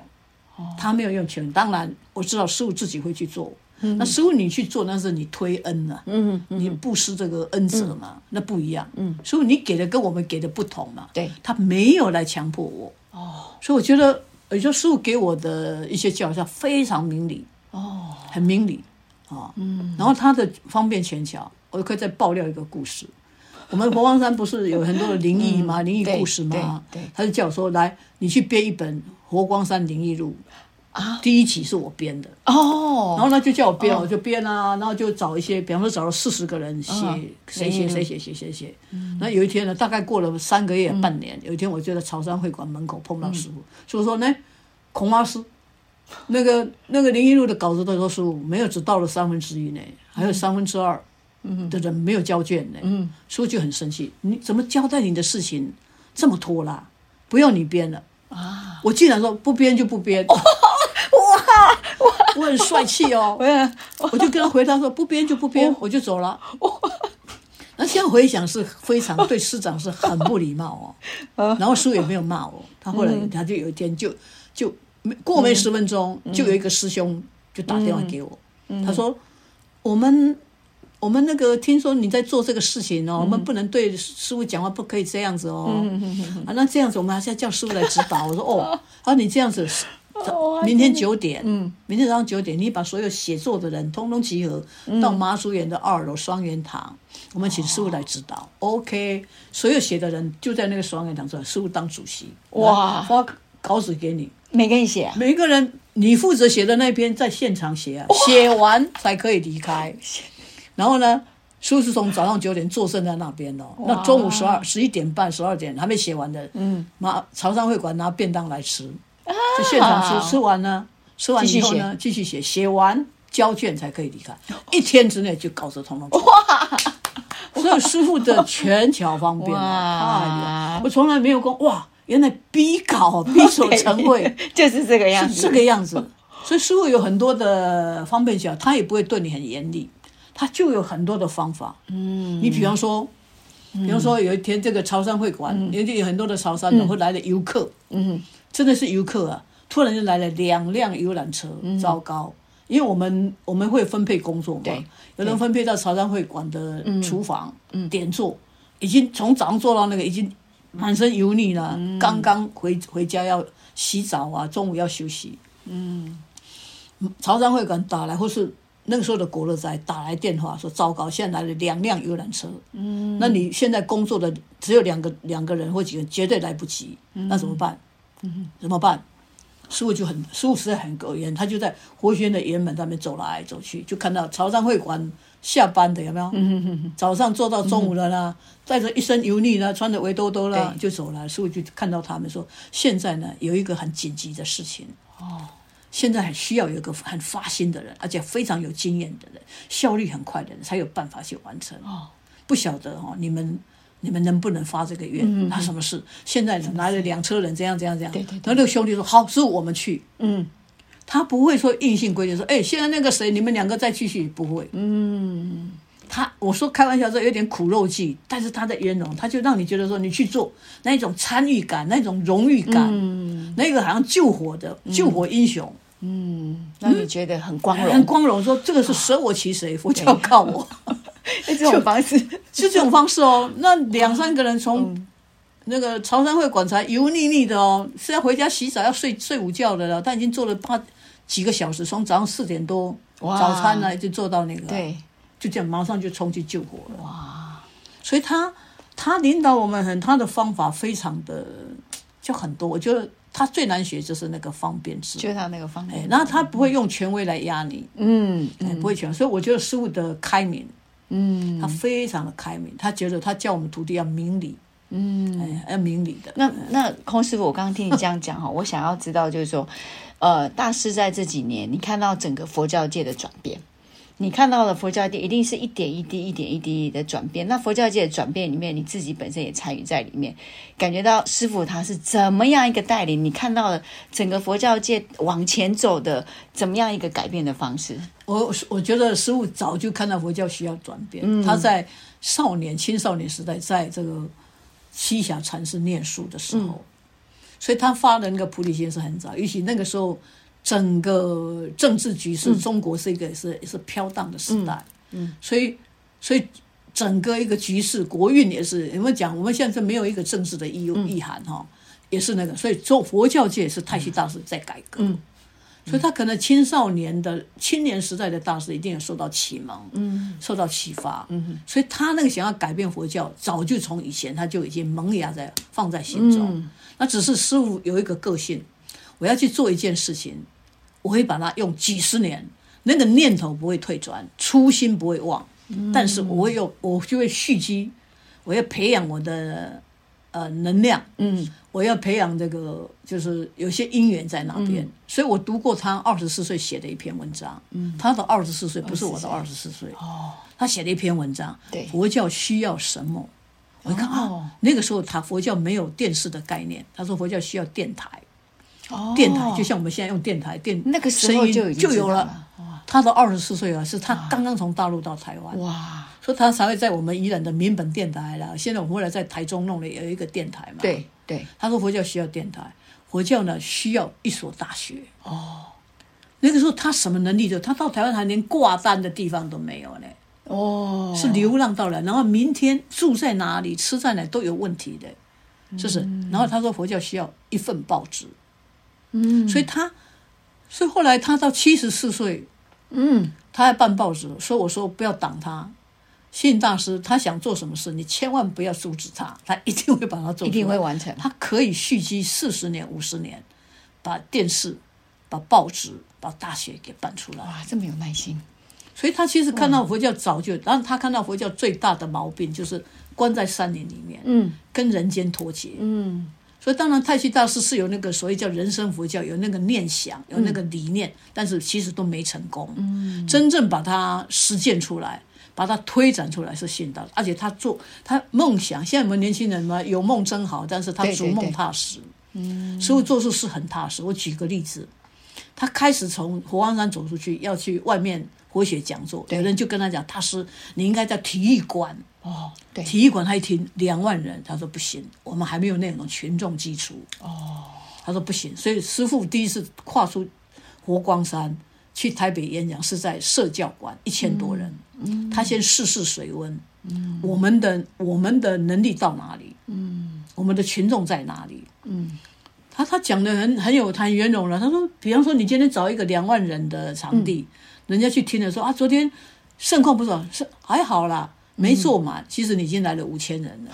他没有用权，当然我知道师傅自己会去做。那师傅你去做，那是你推恩呐，嗯，你布施这个恩泽嘛，那不一样。嗯，师傅你给的跟我们给的不同嘛，对，他没有来强迫我。哦，所以我觉得，也就师傅给我的一些教教非常明理，哦，很明理，啊，嗯，然后他的方便权巧，我可以再爆料一个故事。我们佛光山不是有很多的灵异吗？灵异故事吗？对，他就叫我说来，你去编一本《佛光山灵异录》。啊，第一集是我编的。哦，然后呢就叫我编，我就编啊，然后就找一些，比方说找了四十个人写，谁写谁写谁写写。那有一天呢，大概过了三个月半年，有一天我就在潮汕会馆门口碰到师傅，所以说呢，孔老师，那个那个林一路的稿子都说师傅没有，只到了三分之一呢，还有三分之二的人没有交卷呢。嗯，师傅就很生气，你怎么交代你的事情这么拖拉？不要你编了。啊！我竟然说不编就不编。我很帅气哦，我就跟他回答说 不编就不编，我就走了。那现在回想是非常对师长是很不礼貌哦。然后师傅也没有骂我，他后来他就有一天就就没过没十分钟，就有一个师兄就打电话给我，他说我们我们那个听说你在做这个事情哦，我们不能对师傅讲话，不可以这样子哦。啊，那这样子我们还是要叫师傅来指导。我说哦，啊你这样子。明天九点，嗯，明天早上九点，你把所有写作的人通通集合到马祖园的二楼双元堂，我们请师傅来指导。OK，所有写的人就在那个双元堂坐，师傅当主席。哇，发稿纸给你，每个人写，每一个人你负责写的那篇在现场写啊，写完才可以离开。然后呢，师傅是从早上九点坐镇在那边哦，那中午十二十一点半、十二点还没写完的，嗯，马潮汕会馆拿便当来吃。就现场吃，吃完呢，吃完以后呢，继续写，写完交卷才可以离开。一天之内就稿子通通。哇！所以师傅的全巧方便啊，我从来没有过哇，原来逼稿逼手成会。就是这个样子，这个样子。所以师傅有很多的方便巧，他也不会对你很严厉，他就有很多的方法。嗯，你比方说，比方说有一天这个潮汕会馆，因为有很多的潮汕的会来的游客，嗯真的是游客啊，突然就来了两辆游览车，糟糕！因为我们我们会分配工作嘛，有人分配到潮汕会馆的厨房点做，已经从早上做到那个已经满身油腻了，刚刚回回家要洗澡啊，中午要休息。嗯，潮汕会馆打来，或是那个时候的国乐仔打来电话说：“糟糕，现在来了两辆游览车。嗯，那你现在工作的只有两个两个人或几个，绝对来不及。那怎么办？嗯，怎么办？”师傅就很，师傅实在很苟延，他就在活轩的岩门上面走来走去，就看到潮汕会馆下班的有没有？早上做到中午了啦，带着一身油腻啦，穿着围兜兜啦，就走了。师傅就看到他们说，现在呢有一个很紧急的事情哦，现在很需要有一个很发心的人，而且非常有经验的人，效率很快的人，才有办法去完成。哦，不晓得哦，你们。你们能不能发这个愿？他什么事？现在来了两车人，这样这样这样。对对。然后那个兄弟说：“好，师傅，我们去。”嗯，他不会说硬性规定说：“哎，现在那个谁，你们两个再继续。”不会。嗯，他我说开玩笑说有点苦肉计，但是他的圆融，他就让你觉得说你去做那一种参与感，那种荣誉感，那个好像救火的救火英雄，嗯，让你觉得很光荣，很光荣。说这个是舍我其谁，佛教靠我。这种方式就这种方式哦，那两三个人从那个潮汕会馆才油腻腻的哦，是要回家洗澡要睡睡午觉的了。他已经做了八几个小时，从早上四点多早餐呢就做到那个，对，就这样马上就冲去救火了。哇！所以他他领导我们很，他的方法非常的就很多。我觉得他最难学就是那个方便制，就是他那个方便。然后他不会用权威来压你，嗯，不会权，所以我觉得师傅的开明。嗯，他非常的开明，他觉得他教我们徒弟要明理，嗯，哎，要明理的。那那空师傅，我刚刚听你这样讲哈，我想要知道就是说，呃，大师在这几年，你看到整个佛教界的转变。你看到了佛教界一定是一点一滴、一点一滴的转变。那佛教界的转变里面，你自己本身也参与在里面，感觉到师傅他是怎么样一个带领？你看到了整个佛教界往前走的怎么样一个改变的方式？我我觉得师傅早就看到佛教需要转变。他在少年、青少年时代，在这个栖霞禅师念书的时候，所以他发的那个菩提心是很早。也许那个时候。整个政治局势，中国是一个是是飘荡的时代，嗯，所以所以整个一个局势，国运也是，我们讲我们现在没有一个政治的意意涵哈，也是那个，所以做佛教界是太虚大师在改革，嗯，所以他可能青少年的青年时代的大师一定有受到启蒙，嗯，受到启发，嗯，所以他那个想要改变佛教，早就从以前他就已经萌芽在放在心中，那只是师傅有一个个性，我要去做一件事情。我会把它用几十年，那个念头不会退转，初心不会忘。但是我会用，我就会蓄积，我要培养我的呃能量。嗯，我要培养这个，就是有些因缘在那边。所以我读过他二十四岁写的一篇文章。嗯，他的二十四岁不是我的二十四岁。哦，他写了一篇文章。对，佛教需要什么？我一看啊，那个时候他佛教没有电视的概念，他说佛教需要电台。电台就像我们现在用电台电那个时候就就有了。他都二十四岁了，是他刚刚从大陆到台湾，哇！所以他才会在我们宜兰的民本电台了。现在我们后来在台中弄了有一个电台嘛。对对，他说佛教需要电台，佛教呢需要一所大学。哦，那个时候他什么能力都，他到台湾还连挂单的地方都没有呢。哦，是流浪到了，然后明天住在哪里、吃在哪都有问题的，是不是？然后他说佛教需要一份报纸。嗯，所以他，所以后来他到七十四岁，嗯，他还办报纸，所以我说不要挡他。信大师他想做什么事，你千万不要阻止他，他一定会把它做，一定会完成。他可以蓄积四十年、五十年，把电视、把报纸、把大学给办出来。哇，这么有耐心。所以他其实看到佛教早就，然后他看到佛教最大的毛病就是关在山林里面，嗯，跟人间脱节，嗯。所以当然，太虚大师是有那个所谓叫人生佛教，有那个念想，有那个理念，但是其实都没成功。嗯，真正把它实践出来，把它推展出来是信道，而且他做他梦想。现在我们年轻人嘛，有梦真好，但是他逐梦踏实。嗯，所以做事是很踏实。我举个例子，他开始从佛光山走出去，要去外面活学讲座，有人就跟他讲：“大师，你应该在体育馆哦，对，体育馆他一听两万人，他说不行，我们还没有那种群众基础。哦，他说不行，所以师傅第一次跨出佛光山去台北演讲，是在社教馆，一千多人。嗯，他先试试水温。嗯，我们的我们的能力到哪里？嗯，我们的群众在哪里？嗯，他他讲的很很有谈圆融了。他说，比方说你今天找一个两万人的场地，人家去听了说啊，昨天盛况不少，是还好啦。没坐满，其实你已经来了五千人了，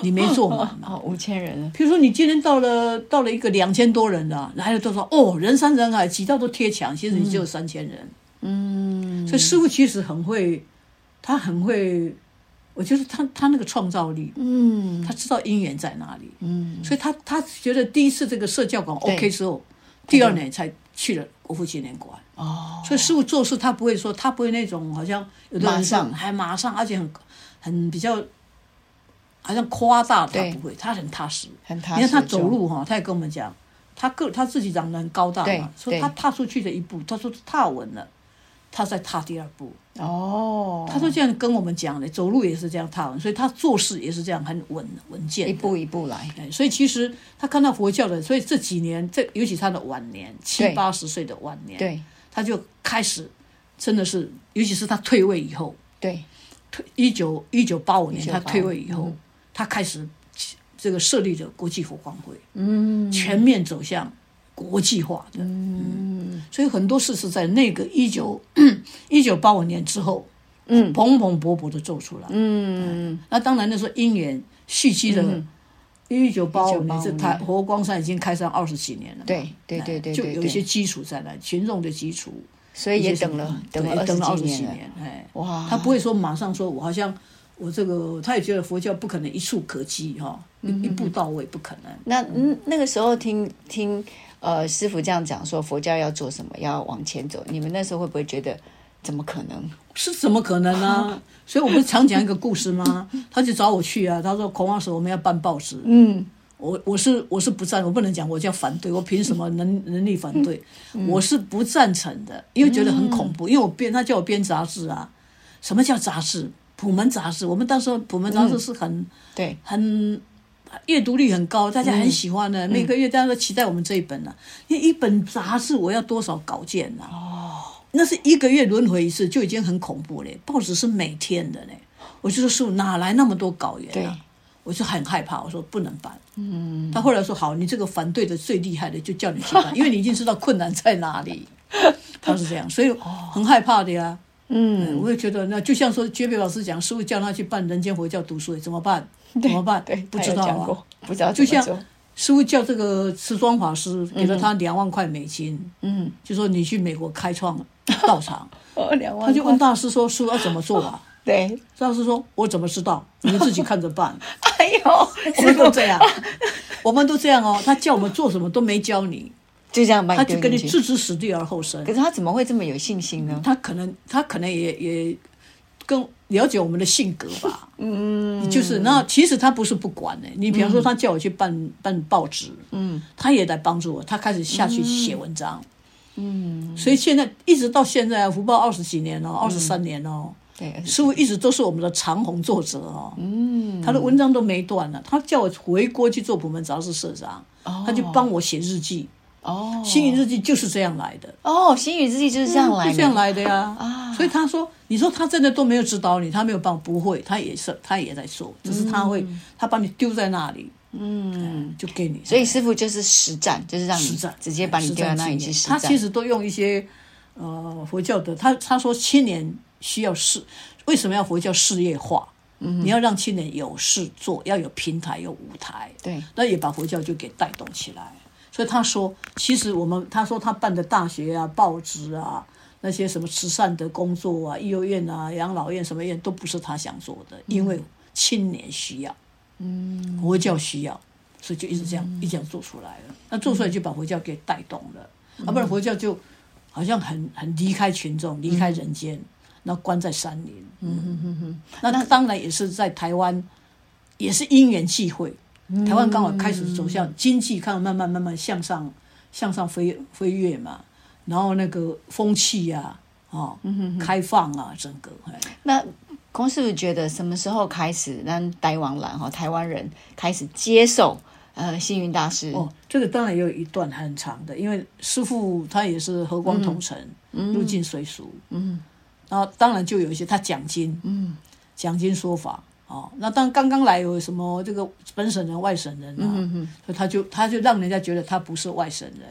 你没坐满嘛？哦，五千人。比如说你今天到了到了一个两千多人的，来了多少？哦，人山人海，挤到都贴墙，其实你只有三千人。嗯，所以师傅其实很会，他很会，我觉得他他那个创造力，嗯，他知道因缘在哪里，嗯，所以他他觉得第一次这个社教馆 OK 之后，第二年才去了国父纪念馆。哦，所以师傅做事他不会说，他不会那种好像有的人还马上，而且很很比较，好像夸大，他不会，他很踏实，很踏实。你看他走路哈，他也跟我们讲，他个他自己长得很高大嘛，说他踏出去的一步，他说踏稳了，他在踏第二步。哦，他说这样跟我们讲的，走路也是这样踏稳，所以他做事也是这样很稳稳健，一步一步来。所以其实他看到佛教的，所以这几年，这尤其他的晚年，七八十岁的晚年，对。他就开始，真的是，尤其是他退位以后，对，退一九一九八五年他退位以后，他开始这个设立的国际佛光会，嗯，全面走向国际化的，嗯，所以很多事是在那个一九一九八五年之后，嗯，蓬蓬勃勃的做出来，嗯，那当然那时候因缘蓄积的。一九八五年，这台佛光山已经开山二十几年了，对对对对，就有一些基础在那，群众的基础，所以也等了等了等了二十几年，哎，哇，他不会说马上说，我好像我这个，他也觉得佛教不可能一触可及哈，一一步到位不可能。那嗯，那个时候听听呃师傅这样讲说佛教要做什么，要往前走，你们那时候会不会觉得？怎么可能？是怎么可能呢？所以我们常讲一个故事吗？他就找我去啊。他说：“孔老师，我们要办报纸。”嗯，我我是我是不赞，我不能讲我叫反对，我凭什么能能力反对？我是不赞成的，因为觉得很恐怖。因为我编，他叫我编杂志啊。什么叫杂志？普门杂志。我们当时普门杂志是很对，很阅读率很高，大家很喜欢的。每个月大家都期待我们这一本呢。因为一本杂志我要多少稿件呢？哦。那是一个月轮回一次，就已经很恐怖嘞。报纸是每天的嘞，我就说师傅哪来那么多稿源啊？我就很害怕，我说不能办。嗯，他后来说好，你这个反对的最厉害的就叫你去办，因为你已经知道困难在哪里。他是这样，所以很害怕的呀。嗯，我也觉得那就像说绝别老师讲，师傅叫他去办人间佛教读书怎么办？怎么办？对，不知道啊，不知道就像。师傅叫这个瓷砖法师给了他两万块美金，嗯，就说你去美国开创道场，哦，两万，他就问大师说：“师傅要怎么做啊？” 对，大师说：“我怎么知道？你们自己看着办。”哎呦，我们都这样，我们都这样哦。他叫我们做什么都没教你，就这样他就跟你置之死地而后生。可是他怎么会这么有信心呢？他可能，他可能也也跟。了解我们的性格吧，嗯，就是那其实他不是不管的。你比方说，他叫我去办办报纸，嗯，他也在帮助我。他开始下去写文章，嗯，所以现在一直到现在，福报二十几年了，二十三年了，对，师傅一直都是我们的长虹作者哦，嗯，他的文章都没断了。他叫我回国去做普门杂志社长，他就帮我写日记。哦，星宇日记就是这样来的。哦，星宇日记就是这样来，就这样来的呀。啊，所以他说，你说他真的都没有指导你，他没有帮，不会，他也是，他也在说，只是他会，他把你丢在那里，嗯，就给你。所以师傅就是实战，就是让你实战，直接把你丢在那里去实战。他其实都用一些呃佛教的，他他说青年需要事，为什么要佛教事业化？嗯，你要让青年有事做，要有平台，有舞台。对，那也把佛教就给带动起来。所以他说，其实我们他说他办的大学啊、报纸啊、那些什么慈善的工作啊、幼儿园啊、养老院什么院都不是他想做的，因为青年需要，嗯，佛教需要，所以就一直这样一直做出来了。那做出来就把佛教给带动了，啊，不然佛教就好像很很离开群众，离开人间，那关在山林。嗯哼哼哼。那那当然也是在台湾，也是因缘际会。台湾刚好开始走向经济，看慢慢慢慢向上向上飞飞跃嘛，然后那个风气呀，哦，开放啊，整个。那公师傅觉得什么时候开始让台湾人哈台湾人开始接受呃星云大师？哦，这个当然也有一段很长的，因为师傅他也是和光同尘，入境随俗，嗯，然后当然就有一些他讲经，嗯，讲经说法。哦，那当刚刚来有什么这个本省人、外省人啊，所以他就他就让人家觉得他不是外省人，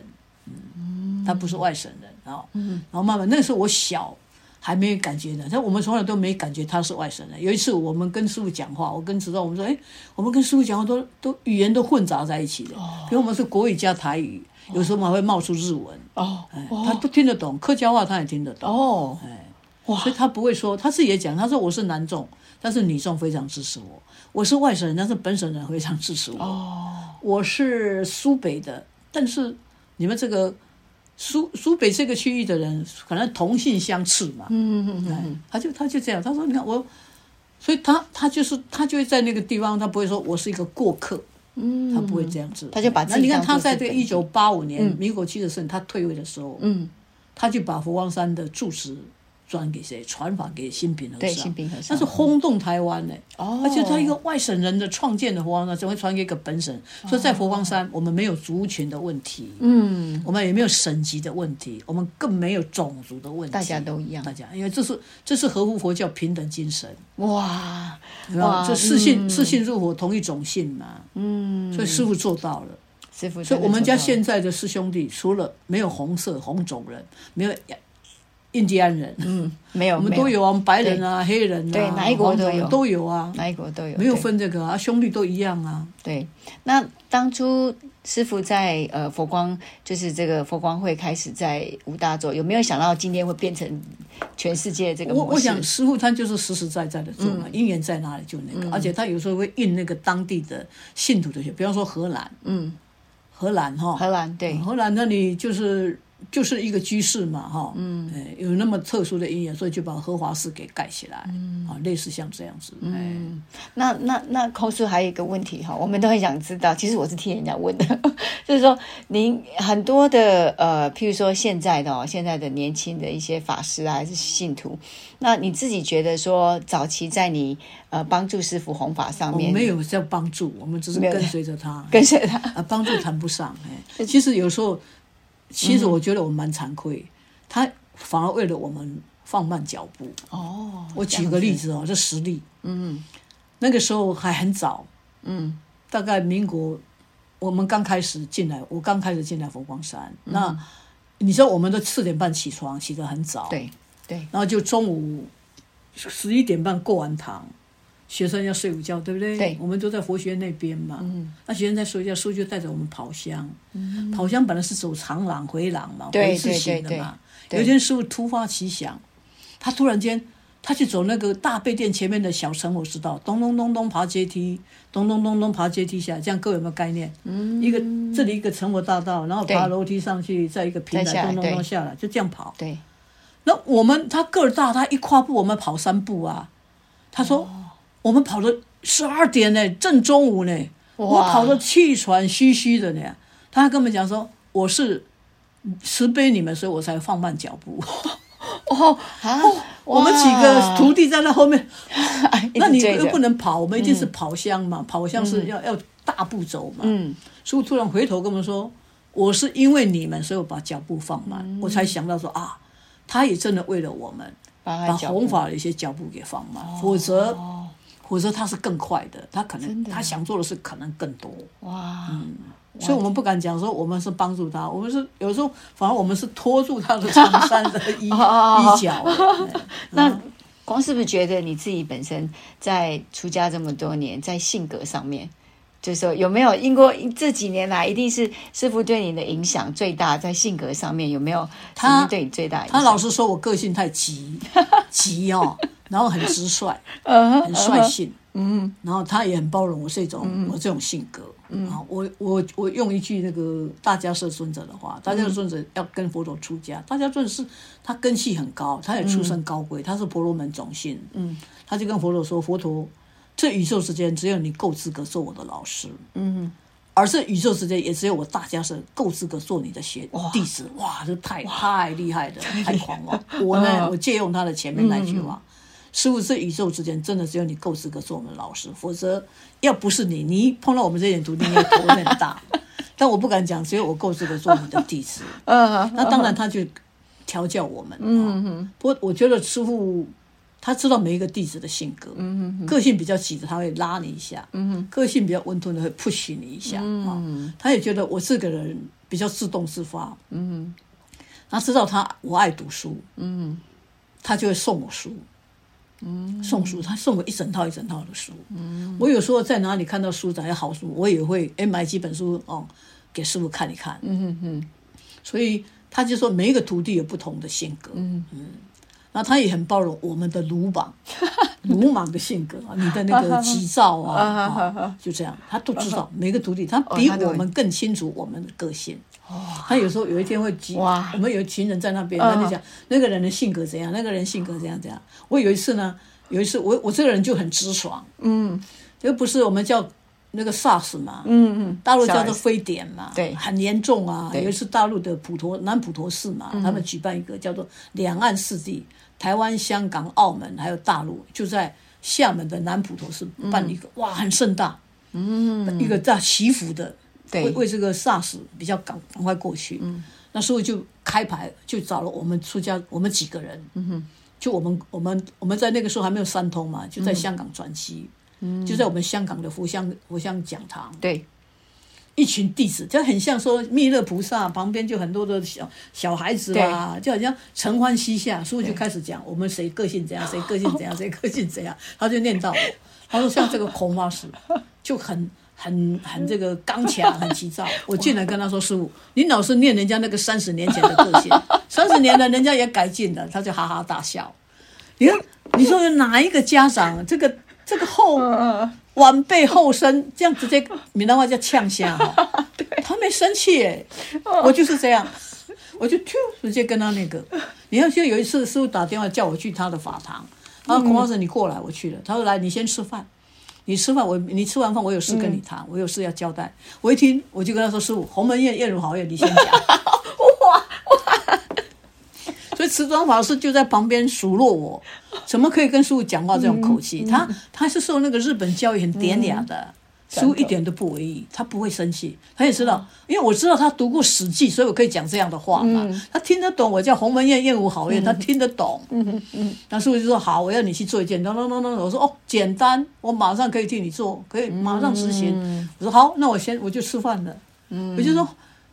嗯，他不是外省人啊，然后慢慢那时候我小还没有感觉呢，但我们从来都没感觉他是外省人。有一次我们跟师傅讲话，我跟指导我们说，哎，我们跟师傅讲话都都语言都混杂在一起的，比如我们是国语加台语，有时候还会冒出日文，哦，哎，他都听得懂，客家话他也听得懂，哦，哎，所以他不会说，他自己也讲，他说我是男众。但是女众非常支持我，我是外省人，但是本省人非常支持我。哦，我是苏北的，但是你们这个苏苏北这个区域的人，可能同性相斥嘛。嗯嗯嗯，他就他就这样，他说你看我，所以他他就是他就会在那个地方，他不会说我是一个过客，嗯，他不会这样子，他就把。那你看他在这个一九八五年民国七十四年他退位的时候，嗯，他就把佛光山的住持。转给谁？传法给新平和尚，那是轰动台湾呢。哦，而且他一个外省人的创建的佛光山，怎么会传给一个本省？所以在佛光山，我们没有族群的问题，嗯，我们也没有省级的问题，我们更没有种族的问题，大家都一样。大家，因为这是这是合乎佛教平等精神。哇哇，这四姓四姓入伙，同一种姓嘛。嗯，所以师傅做到了。师傅，所以我们家现在的师兄弟，除了没有红色红种人，没有。印第安人，嗯，没有，我们都有啊，白人啊，黑人啊，对，哪一国都有，都有啊，哪一国都有，没有分这个啊，兄弟都一样啊。对，那当初师傅在呃佛光，就是这个佛光会开始在五大洲，有没有想到今天会变成全世界这个我我想师傅他就是实实在在的做嘛，因缘在哪里就那个，而且他有时候会印那个当地的信徒的些，比方说荷兰，嗯，荷兰哈，荷兰对，荷兰那里就是。就是一个居士嘛，哈，嗯，有那么特殊的因缘，所以就把荷华寺给盖起来，啊，类似像这样子。嗯，那那那空叔还有一个问题哈，我们都很想知道，其实我是替人家问的，就是说您很多的呃，譬如说现在的哦，现在的年轻的一些法师啊，还是信徒，那你自己觉得说，早期在你呃帮助师傅弘法上面，没有叫帮助，我们只是跟随着他，跟随他，啊，帮助谈不上，哎，其实有时候。其实我觉得我蛮惭愧，他反而为了我们放慢脚步。哦，我举个例子哦，这实例。嗯，那个时候还很早。嗯，大概民国，我们刚开始进来，我刚开始进来佛光山。那你知道我们都四点半起床，起得很早。对对。然后就中午十一点半过完堂。学生要睡午觉，对不对？对，我们都在佛学院那边嘛。嗯，那学生在睡觉，师傅就带着我们跑香。嗯，跑香本来是走长廊回廊嘛，回字形的嘛。有一天师傅突发奇想，他突然间，他去走那个大背殿前面的小城，我知道，咚咚咚咚爬阶梯，咚咚咚咚爬阶梯下来，这样各位有没有概念？嗯，一个这里一个城火大道，然后爬楼梯上去，在一个平台，咚咚咚下来，就这样跑。对，那我们他个儿大，他一跨步，我们跑三步啊。他说。我们跑了十二点呢，正中午呢，我跑的气喘吁吁的呢。他还跟我们讲说：“我是慈悲你们，所以我才放慢脚步。” 哦啊！我们几个徒弟在那后面，那你又不能跑，我们一定是跑香嘛，跑香是要要大步走嘛。嗯，所以突然回头跟我们说：“我是因为你们，所以我把脚步放慢。”我才想到说啊，他也真的为了我们，把弘法的一些脚步给放慢，否则。或者他是更快的，他可能他想做的事可能更多。哇，嗯，所以我们不敢讲说我们是帮助他，我们是有时候反而我们是拖住他的长衫的衣 衣角。那光是不是觉得你自己本身在出家这么多年，在性格上面，就是说有没有因过这几年来，一定是师傅对你的影响最大，在性格上面有没有？他对你最大影响？他老是说我个性太急，急哦。然后很直率，很率性，嗯，然后他也很包容我这种我这种性格，嗯，我我我用一句那个大家是尊者的话，大家是尊者要跟佛陀出家，大家尊者是他根系很高，他也出身高贵，他是婆罗门种姓，嗯，他就跟佛陀说，佛陀，这宇宙之间只有你够资格做我的老师，嗯，而这宇宙之间也只有我大家是够资格做你的学弟子，哇，这太 太厉害了，太狂妄，我呢，我借用他的前面那句话。师傅这宇宙之间真的只有你够资格做我们的老师，否则要不是你，你一碰到我们这点徒弟，你也头很大。但我不敢讲，只有我够资格做你的弟子。嗯，那当然，他就调教我们。嗯嗯。不过我觉得师傅他知道每一个弟子的性格。嗯嗯。个性比较急的，他会拉你一下。嗯哼。个性比较温吞的，会 push 你一下。嗯嗯。他也觉得我这个人比较自动自发。嗯。他知道他我爱读书。嗯。他就会送我书。嗯。送书，他送我一整套一整套的书。嗯。我有时候在哪里看到书展好书，我也会哎买几本书哦，给师傅看一看。嗯哼哼。所以。他就说，每一个徒弟有不同的性格，嗯嗯，然后他也很包容我们的鲁莽、鲁莽的性格啊，你的那个 急躁啊，就这样，他都知道每个徒弟，他比我们更清楚我们的个性。他有时候有一天会急，我们有群人在那边，他就讲那个人的性格怎样，那个人性格怎样怎样。我有一次呢，有一次我我这个人就很直爽，嗯，又不是我们叫。那个 SARS 嘛，嗯嗯，大陆叫做非典嘛，对，很严重啊。有一次大陆的普陀南普陀寺嘛，他们举办一个叫做两岸四地，台湾、香港、澳门还有大陆，就在厦门的南普陀寺办一个，哇，很盛大，嗯，一个大祈福的，为为这个 SARS 比较赶赶快过去，嗯，那时候就开牌，就找了我们出家，我们几个人，嗯哼，就我们我们我们在那个时候还没有三通嘛，就在香港转机。嗯。就在我们香港的佛香佛香讲堂，对，一群弟子，就很像说弥勒菩萨旁边就很多的小小孩子啊，就好像承欢膝下，所以就开始讲我们谁个性怎样，谁个性怎样，谁个性怎样，他就念到，他说像这个孔法师就很很很这个刚强，很急躁。我进来跟他说师傅，你老是念人家那个三十年前的个性，三十年了人家也改进了，他就哈哈大笑。你看，你说哪一个家长这个？这个后晚辈后生这样直接闽南话叫呛虾哈，他没生气哎，我就是这样，我就突直接跟他那个，你看，就有一次师傅打电话叫我去他的法堂，他说孔老师你过来，我去了，他说来你先吃饭，你吃饭我你吃完饭我有事跟你谈，我有事要交代，我一听我就跟他说师傅鸿门宴宴如好宴，你先讲。所以慈庄法师就在旁边数落我，怎么可以跟师傅讲话这种口气？他他是受那个日本教育很典雅的，师傅一点都不为意，他不会生气，他也知道，因为我知道他读过《史记》，所以我可以讲这样的话嘛。他听得懂，我叫鸿门宴宴无好宴，他听得懂。嗯嗯，那师傅就说好，我要你去做一件，啷啷啷啷。我说哦，简单，我马上可以替你做，可以马上执行。我说好，那我先我就吃饭了。嗯，我就说。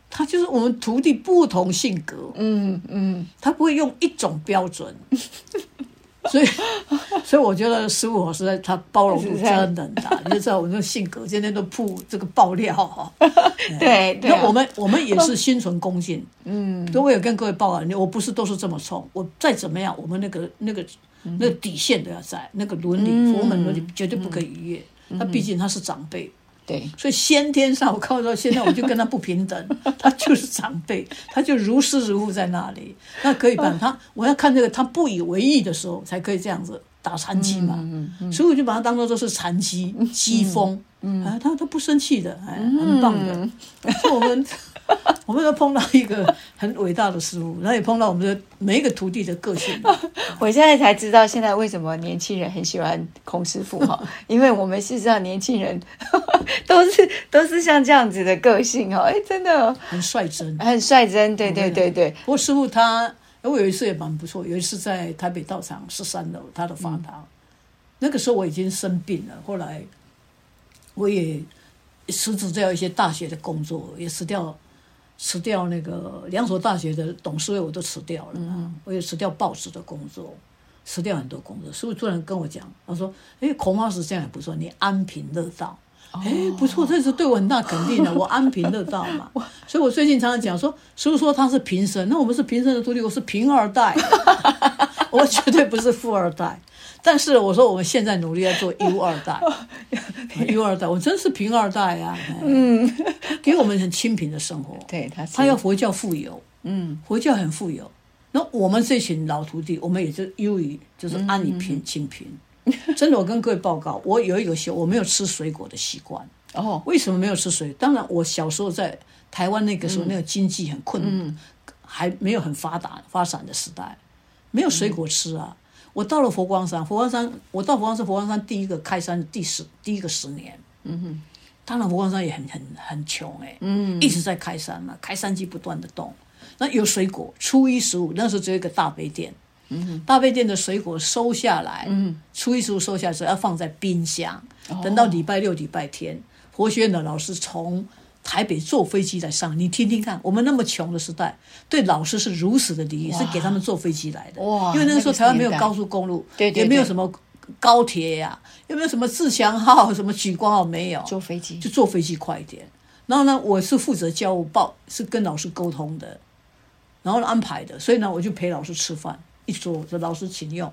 他就是我们徒弟不同性格，嗯嗯，他不会用一种标准，所以所以我觉得师傅我实在他包容度真的很大，你就知道我这个性格，天天都铺这个爆料哈。对，那我们我们也是心存恭敬，嗯，所以我也跟各位报告，我不是都是这么冲，我再怎么样，我们那个那个那个底线都要在，那个伦理佛门伦理绝对不可以逾越。他毕竟他是长辈。对，所以先天上，我靠到，现在我就跟他不平等，他就是长辈，他就如师如父在那里，那可以办他。我要看这个，他不以为意的时候，才可以这样子打残疾嘛。所以我就把他当做都是残机、机锋，啊，他他不生气的，哎，很棒的。我们。我们都碰到一个很伟大的师傅，然后也碰到我们的每一个徒弟的个性。我现在才知道，现在为什么年轻人很喜欢孔师傅哈，因为我们事实上年轻人 都是都是像这样子的个性哈，哎，真的很率真，很率真，对对对对。不过师傅他，我有一次也蛮不错，有一次在台北道场十三楼他的法堂，那个时候我已经生病了，后来我也辞职掉一些大学的工作，也辞掉。辞掉那个两所大学的董事会，我都辞掉了。我也辞掉报纸的工作，辞掉很多工作。师傅突然跟我讲，他说：“哎，孔老师这样也不错，你安贫乐道。”哎，不错，这是对我很大肯定的。我安贫乐道嘛，所以我最近常常讲说，师傅说他是贫生，那我们是贫生的徒弟，我是贫二代，我绝对不是富二代。但是我说我们现在努力要做 U 二代，U 二代，我真是贫二代啊！嗯，给我们很清贫的生活。对他，他要佛教富有，嗯，佛教很富有。那我们这群老徒弟，我们也就优于，就是安于贫清贫。真的，我跟各位报告，我有一个习，我没有吃水果的习惯。哦，为什么没有吃水？当然，我小时候在台湾那个时候，那个经济很困难，还没有很发达发展的时代，没有水果吃啊。我到了佛光山，佛光山，我到佛光山，佛光山第一个开山第十第一个十年，嗯哼，当然佛光山也很很很穷哎、嗯，一直在开山嘛，开山机不断的动，那有水果，初一十五那时候只有一个大杯店，嗯哼，大杯店的水果收下来，嗯，初一十五收下来之后要放在冰箱，等到礼拜六、礼拜天，佛学院的老师从台北坐飞机来上，你听听看，我们那么穷的时代，对老师是如此的礼仪，是给他们坐飞机来的。哇因为那个时候台湾没有高速公路，对对对也没有什么高铁呀、也没有什么自强号、什么莒光号没有，坐飞机就坐飞机快一点。然后呢，我是负责教务报，是跟老师沟通的，然后安排的，所以呢，我就陪老师吃饭，一桌这老师请用。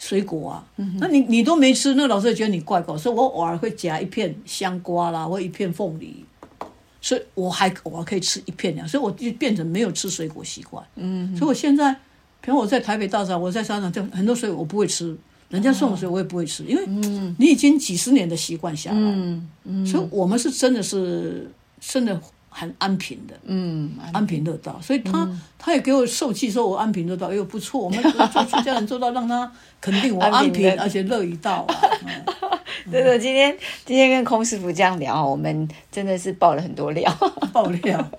水果啊，那你你都没吃，那老师也觉得你怪怪，所以我偶尔会夹一片香瓜啦，或一片凤梨，所以我还我还可以吃一片两，所以我就变成没有吃水果习惯。嗯，所以我现在，比如我在台北大山，我在商场就很多水果我不会吃，人家送的水果我也不会吃，因为你已经几十年的习惯下来，嗯嗯，所以我们是真的是真的很安平的，嗯，安平乐道，所以他、他也给我受气，说我安平乐道，哎呦不错，我们做出家人做到让他肯定我 安安贫，而且乐于道啊。嗯真的，今天今天跟空师傅这样聊，我们真的是爆了很多料。爆料，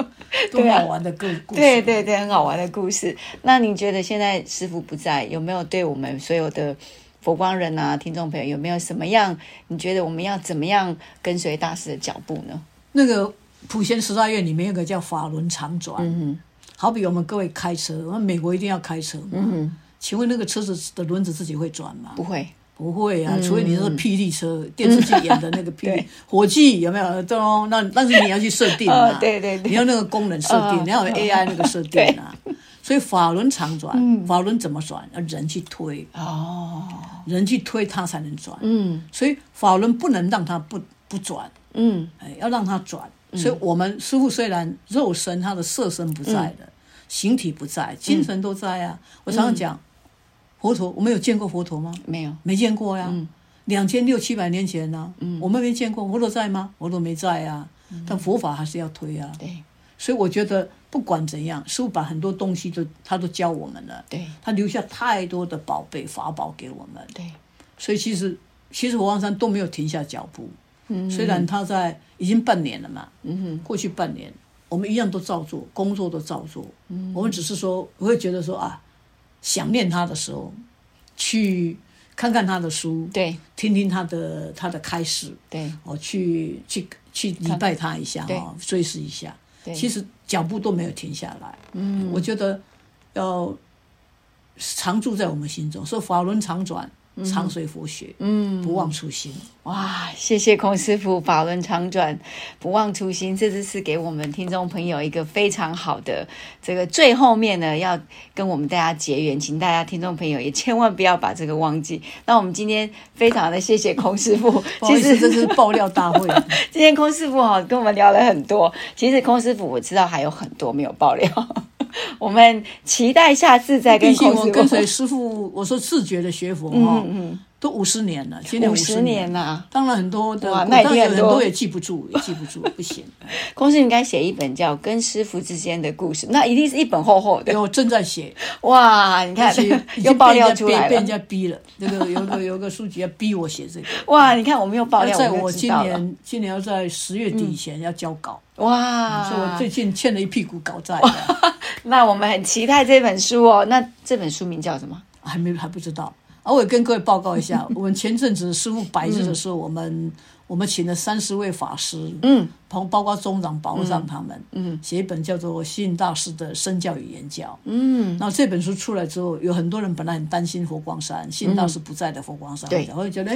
多好玩的故故事。对对对，很好玩的故事。那你觉得现在师傅不在，有没有对我们所有的佛光人啊、听众朋友，有没有什么样？你觉得我们要怎么样跟随大师的脚步呢？那个普贤十大愿里面有个叫法轮常转，嗯好比我们各位开车，我们美国一定要开车嘛。嗯，请问那个车子的轮子自己会转吗？不会，不会啊，除非你是霹雳车，电视剧演的那个霹雳嗯火计有没有？咚，那但是你要去设定嘛。哦，对对对。你要那个功能设定，嗯你要有 AI 那个设定啊。所以法轮常转，法轮怎么转？要人去推，哦，人去推它才能转。嗯。所以法轮不能让它不不转，嗯。哎，要让它转。所以我们师傅虽然肉身他的色身不在的，形体不在，精神都在啊。我常常讲，佛陀，我们有见过佛陀吗？没有，没见过呀，两千六七百年前呢、我们没见过，佛陀在吗？佛陀没在啊，但佛法还是要推啊。对所以我觉得不管怎样，师傅把很多东西都他都教我们了，对他留下太多的宝贝法宝给我们，对，所以其实其实佛光山都没有停下脚步。虽然他在已经半年了嘛，嗯过去半年我们一样都照做，工作都照做。我们只是说，我会觉得说啊，想念他的时候，去看看他的书，对听听他的他的开始，对哦，去去去礼拜他一下对哦，追思一下。对其实脚步都没有停下来。嗯，我觉得要常住在我们心中，说法轮常转，常随佛学，嗯，不忘初心。哇，谢谢孔师傅，法轮常转，不忘初心，这次是给我们听众朋友一个非常好的这个最后面呢，要跟我们大家结缘，请大家听众朋友也千万不要把这个忘记。那我们今天非常的谢谢孔师傅，其实这是爆料大会。今天空师傅哈、跟我们聊了很多，其实空师傅我知道还有很多没有爆料，我们期待下次再跟毕竟空师傅我跟随师傅，我说自觉的学佛哈，嗯嗯都五十年了，今年五十十年了、当然很多的，哇那一定当然很多也记不住，也记不住，不行。公司应该写一本叫《跟师傅之间的故事》，那一定是一本厚厚的。我正在写，哇，你看 又爆料出来被被人。家逼了。这个有个有个书籍要逼我写这个。哇，你看我们又爆料，在我今。年今年要在十月底以前要交稿，哇，所以我最近欠了一屁股稿债，那我们很期待这本书哦。那这本书名叫什么？还没还不知道。而我也跟各位报告一下，我们前阵子师傅白日的时候，我们我们请了三十位法师，嗯，包包括中长、保长他们，嗯，写一本叫做《吸引大师的身教与言教》，嗯，然后这本书出来之后，有很多人本来很担心佛光山，吸引大师不在的佛光山，对我就觉得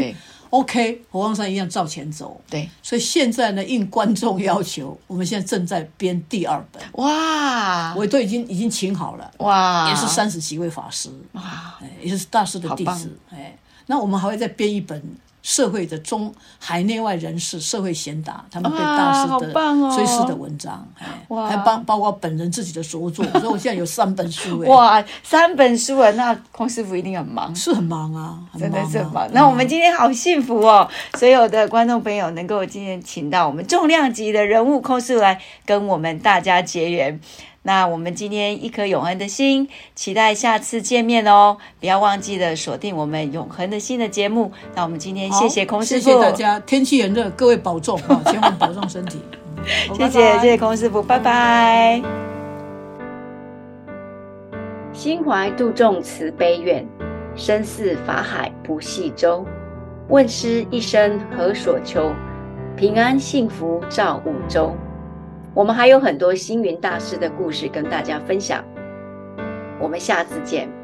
，OK，佛光山一样照前走，对，所以现在呢，应观众要求，我们现在正在编第二本，哇。我都已经已经请好了，哇，也是三十几位法师，哇，哎，也是大师的弟子，哎，那我们还会再编一本社会的中海内外人士、社会贤达他们对大师的追思的文章，还包包括本人自己的所作，所以 我现在有三本书，哎，哇，三本书啊，那匡师傅一定很忙。是很忙啊，很真的是很棒。那我们今天好幸福哦，所有的观众朋友能够今天请到我们重量级的人物匡师傅来跟我们大家结缘。那我们今天一颗永恒的心，期待下次见面哦！不要忘记了锁定我们永恒的心的节目。那我们今天谢谢空师傅，谢谢大家。天气炎热，各位保重啊，千万保重身体。谢谢谢谢空师傅，拜拜。心怀度众慈悲愿，身似法海不系舟。问师一生何所求？平安幸福照五洲。我们还有很多星云大师的故事跟大家分享，我们下次见。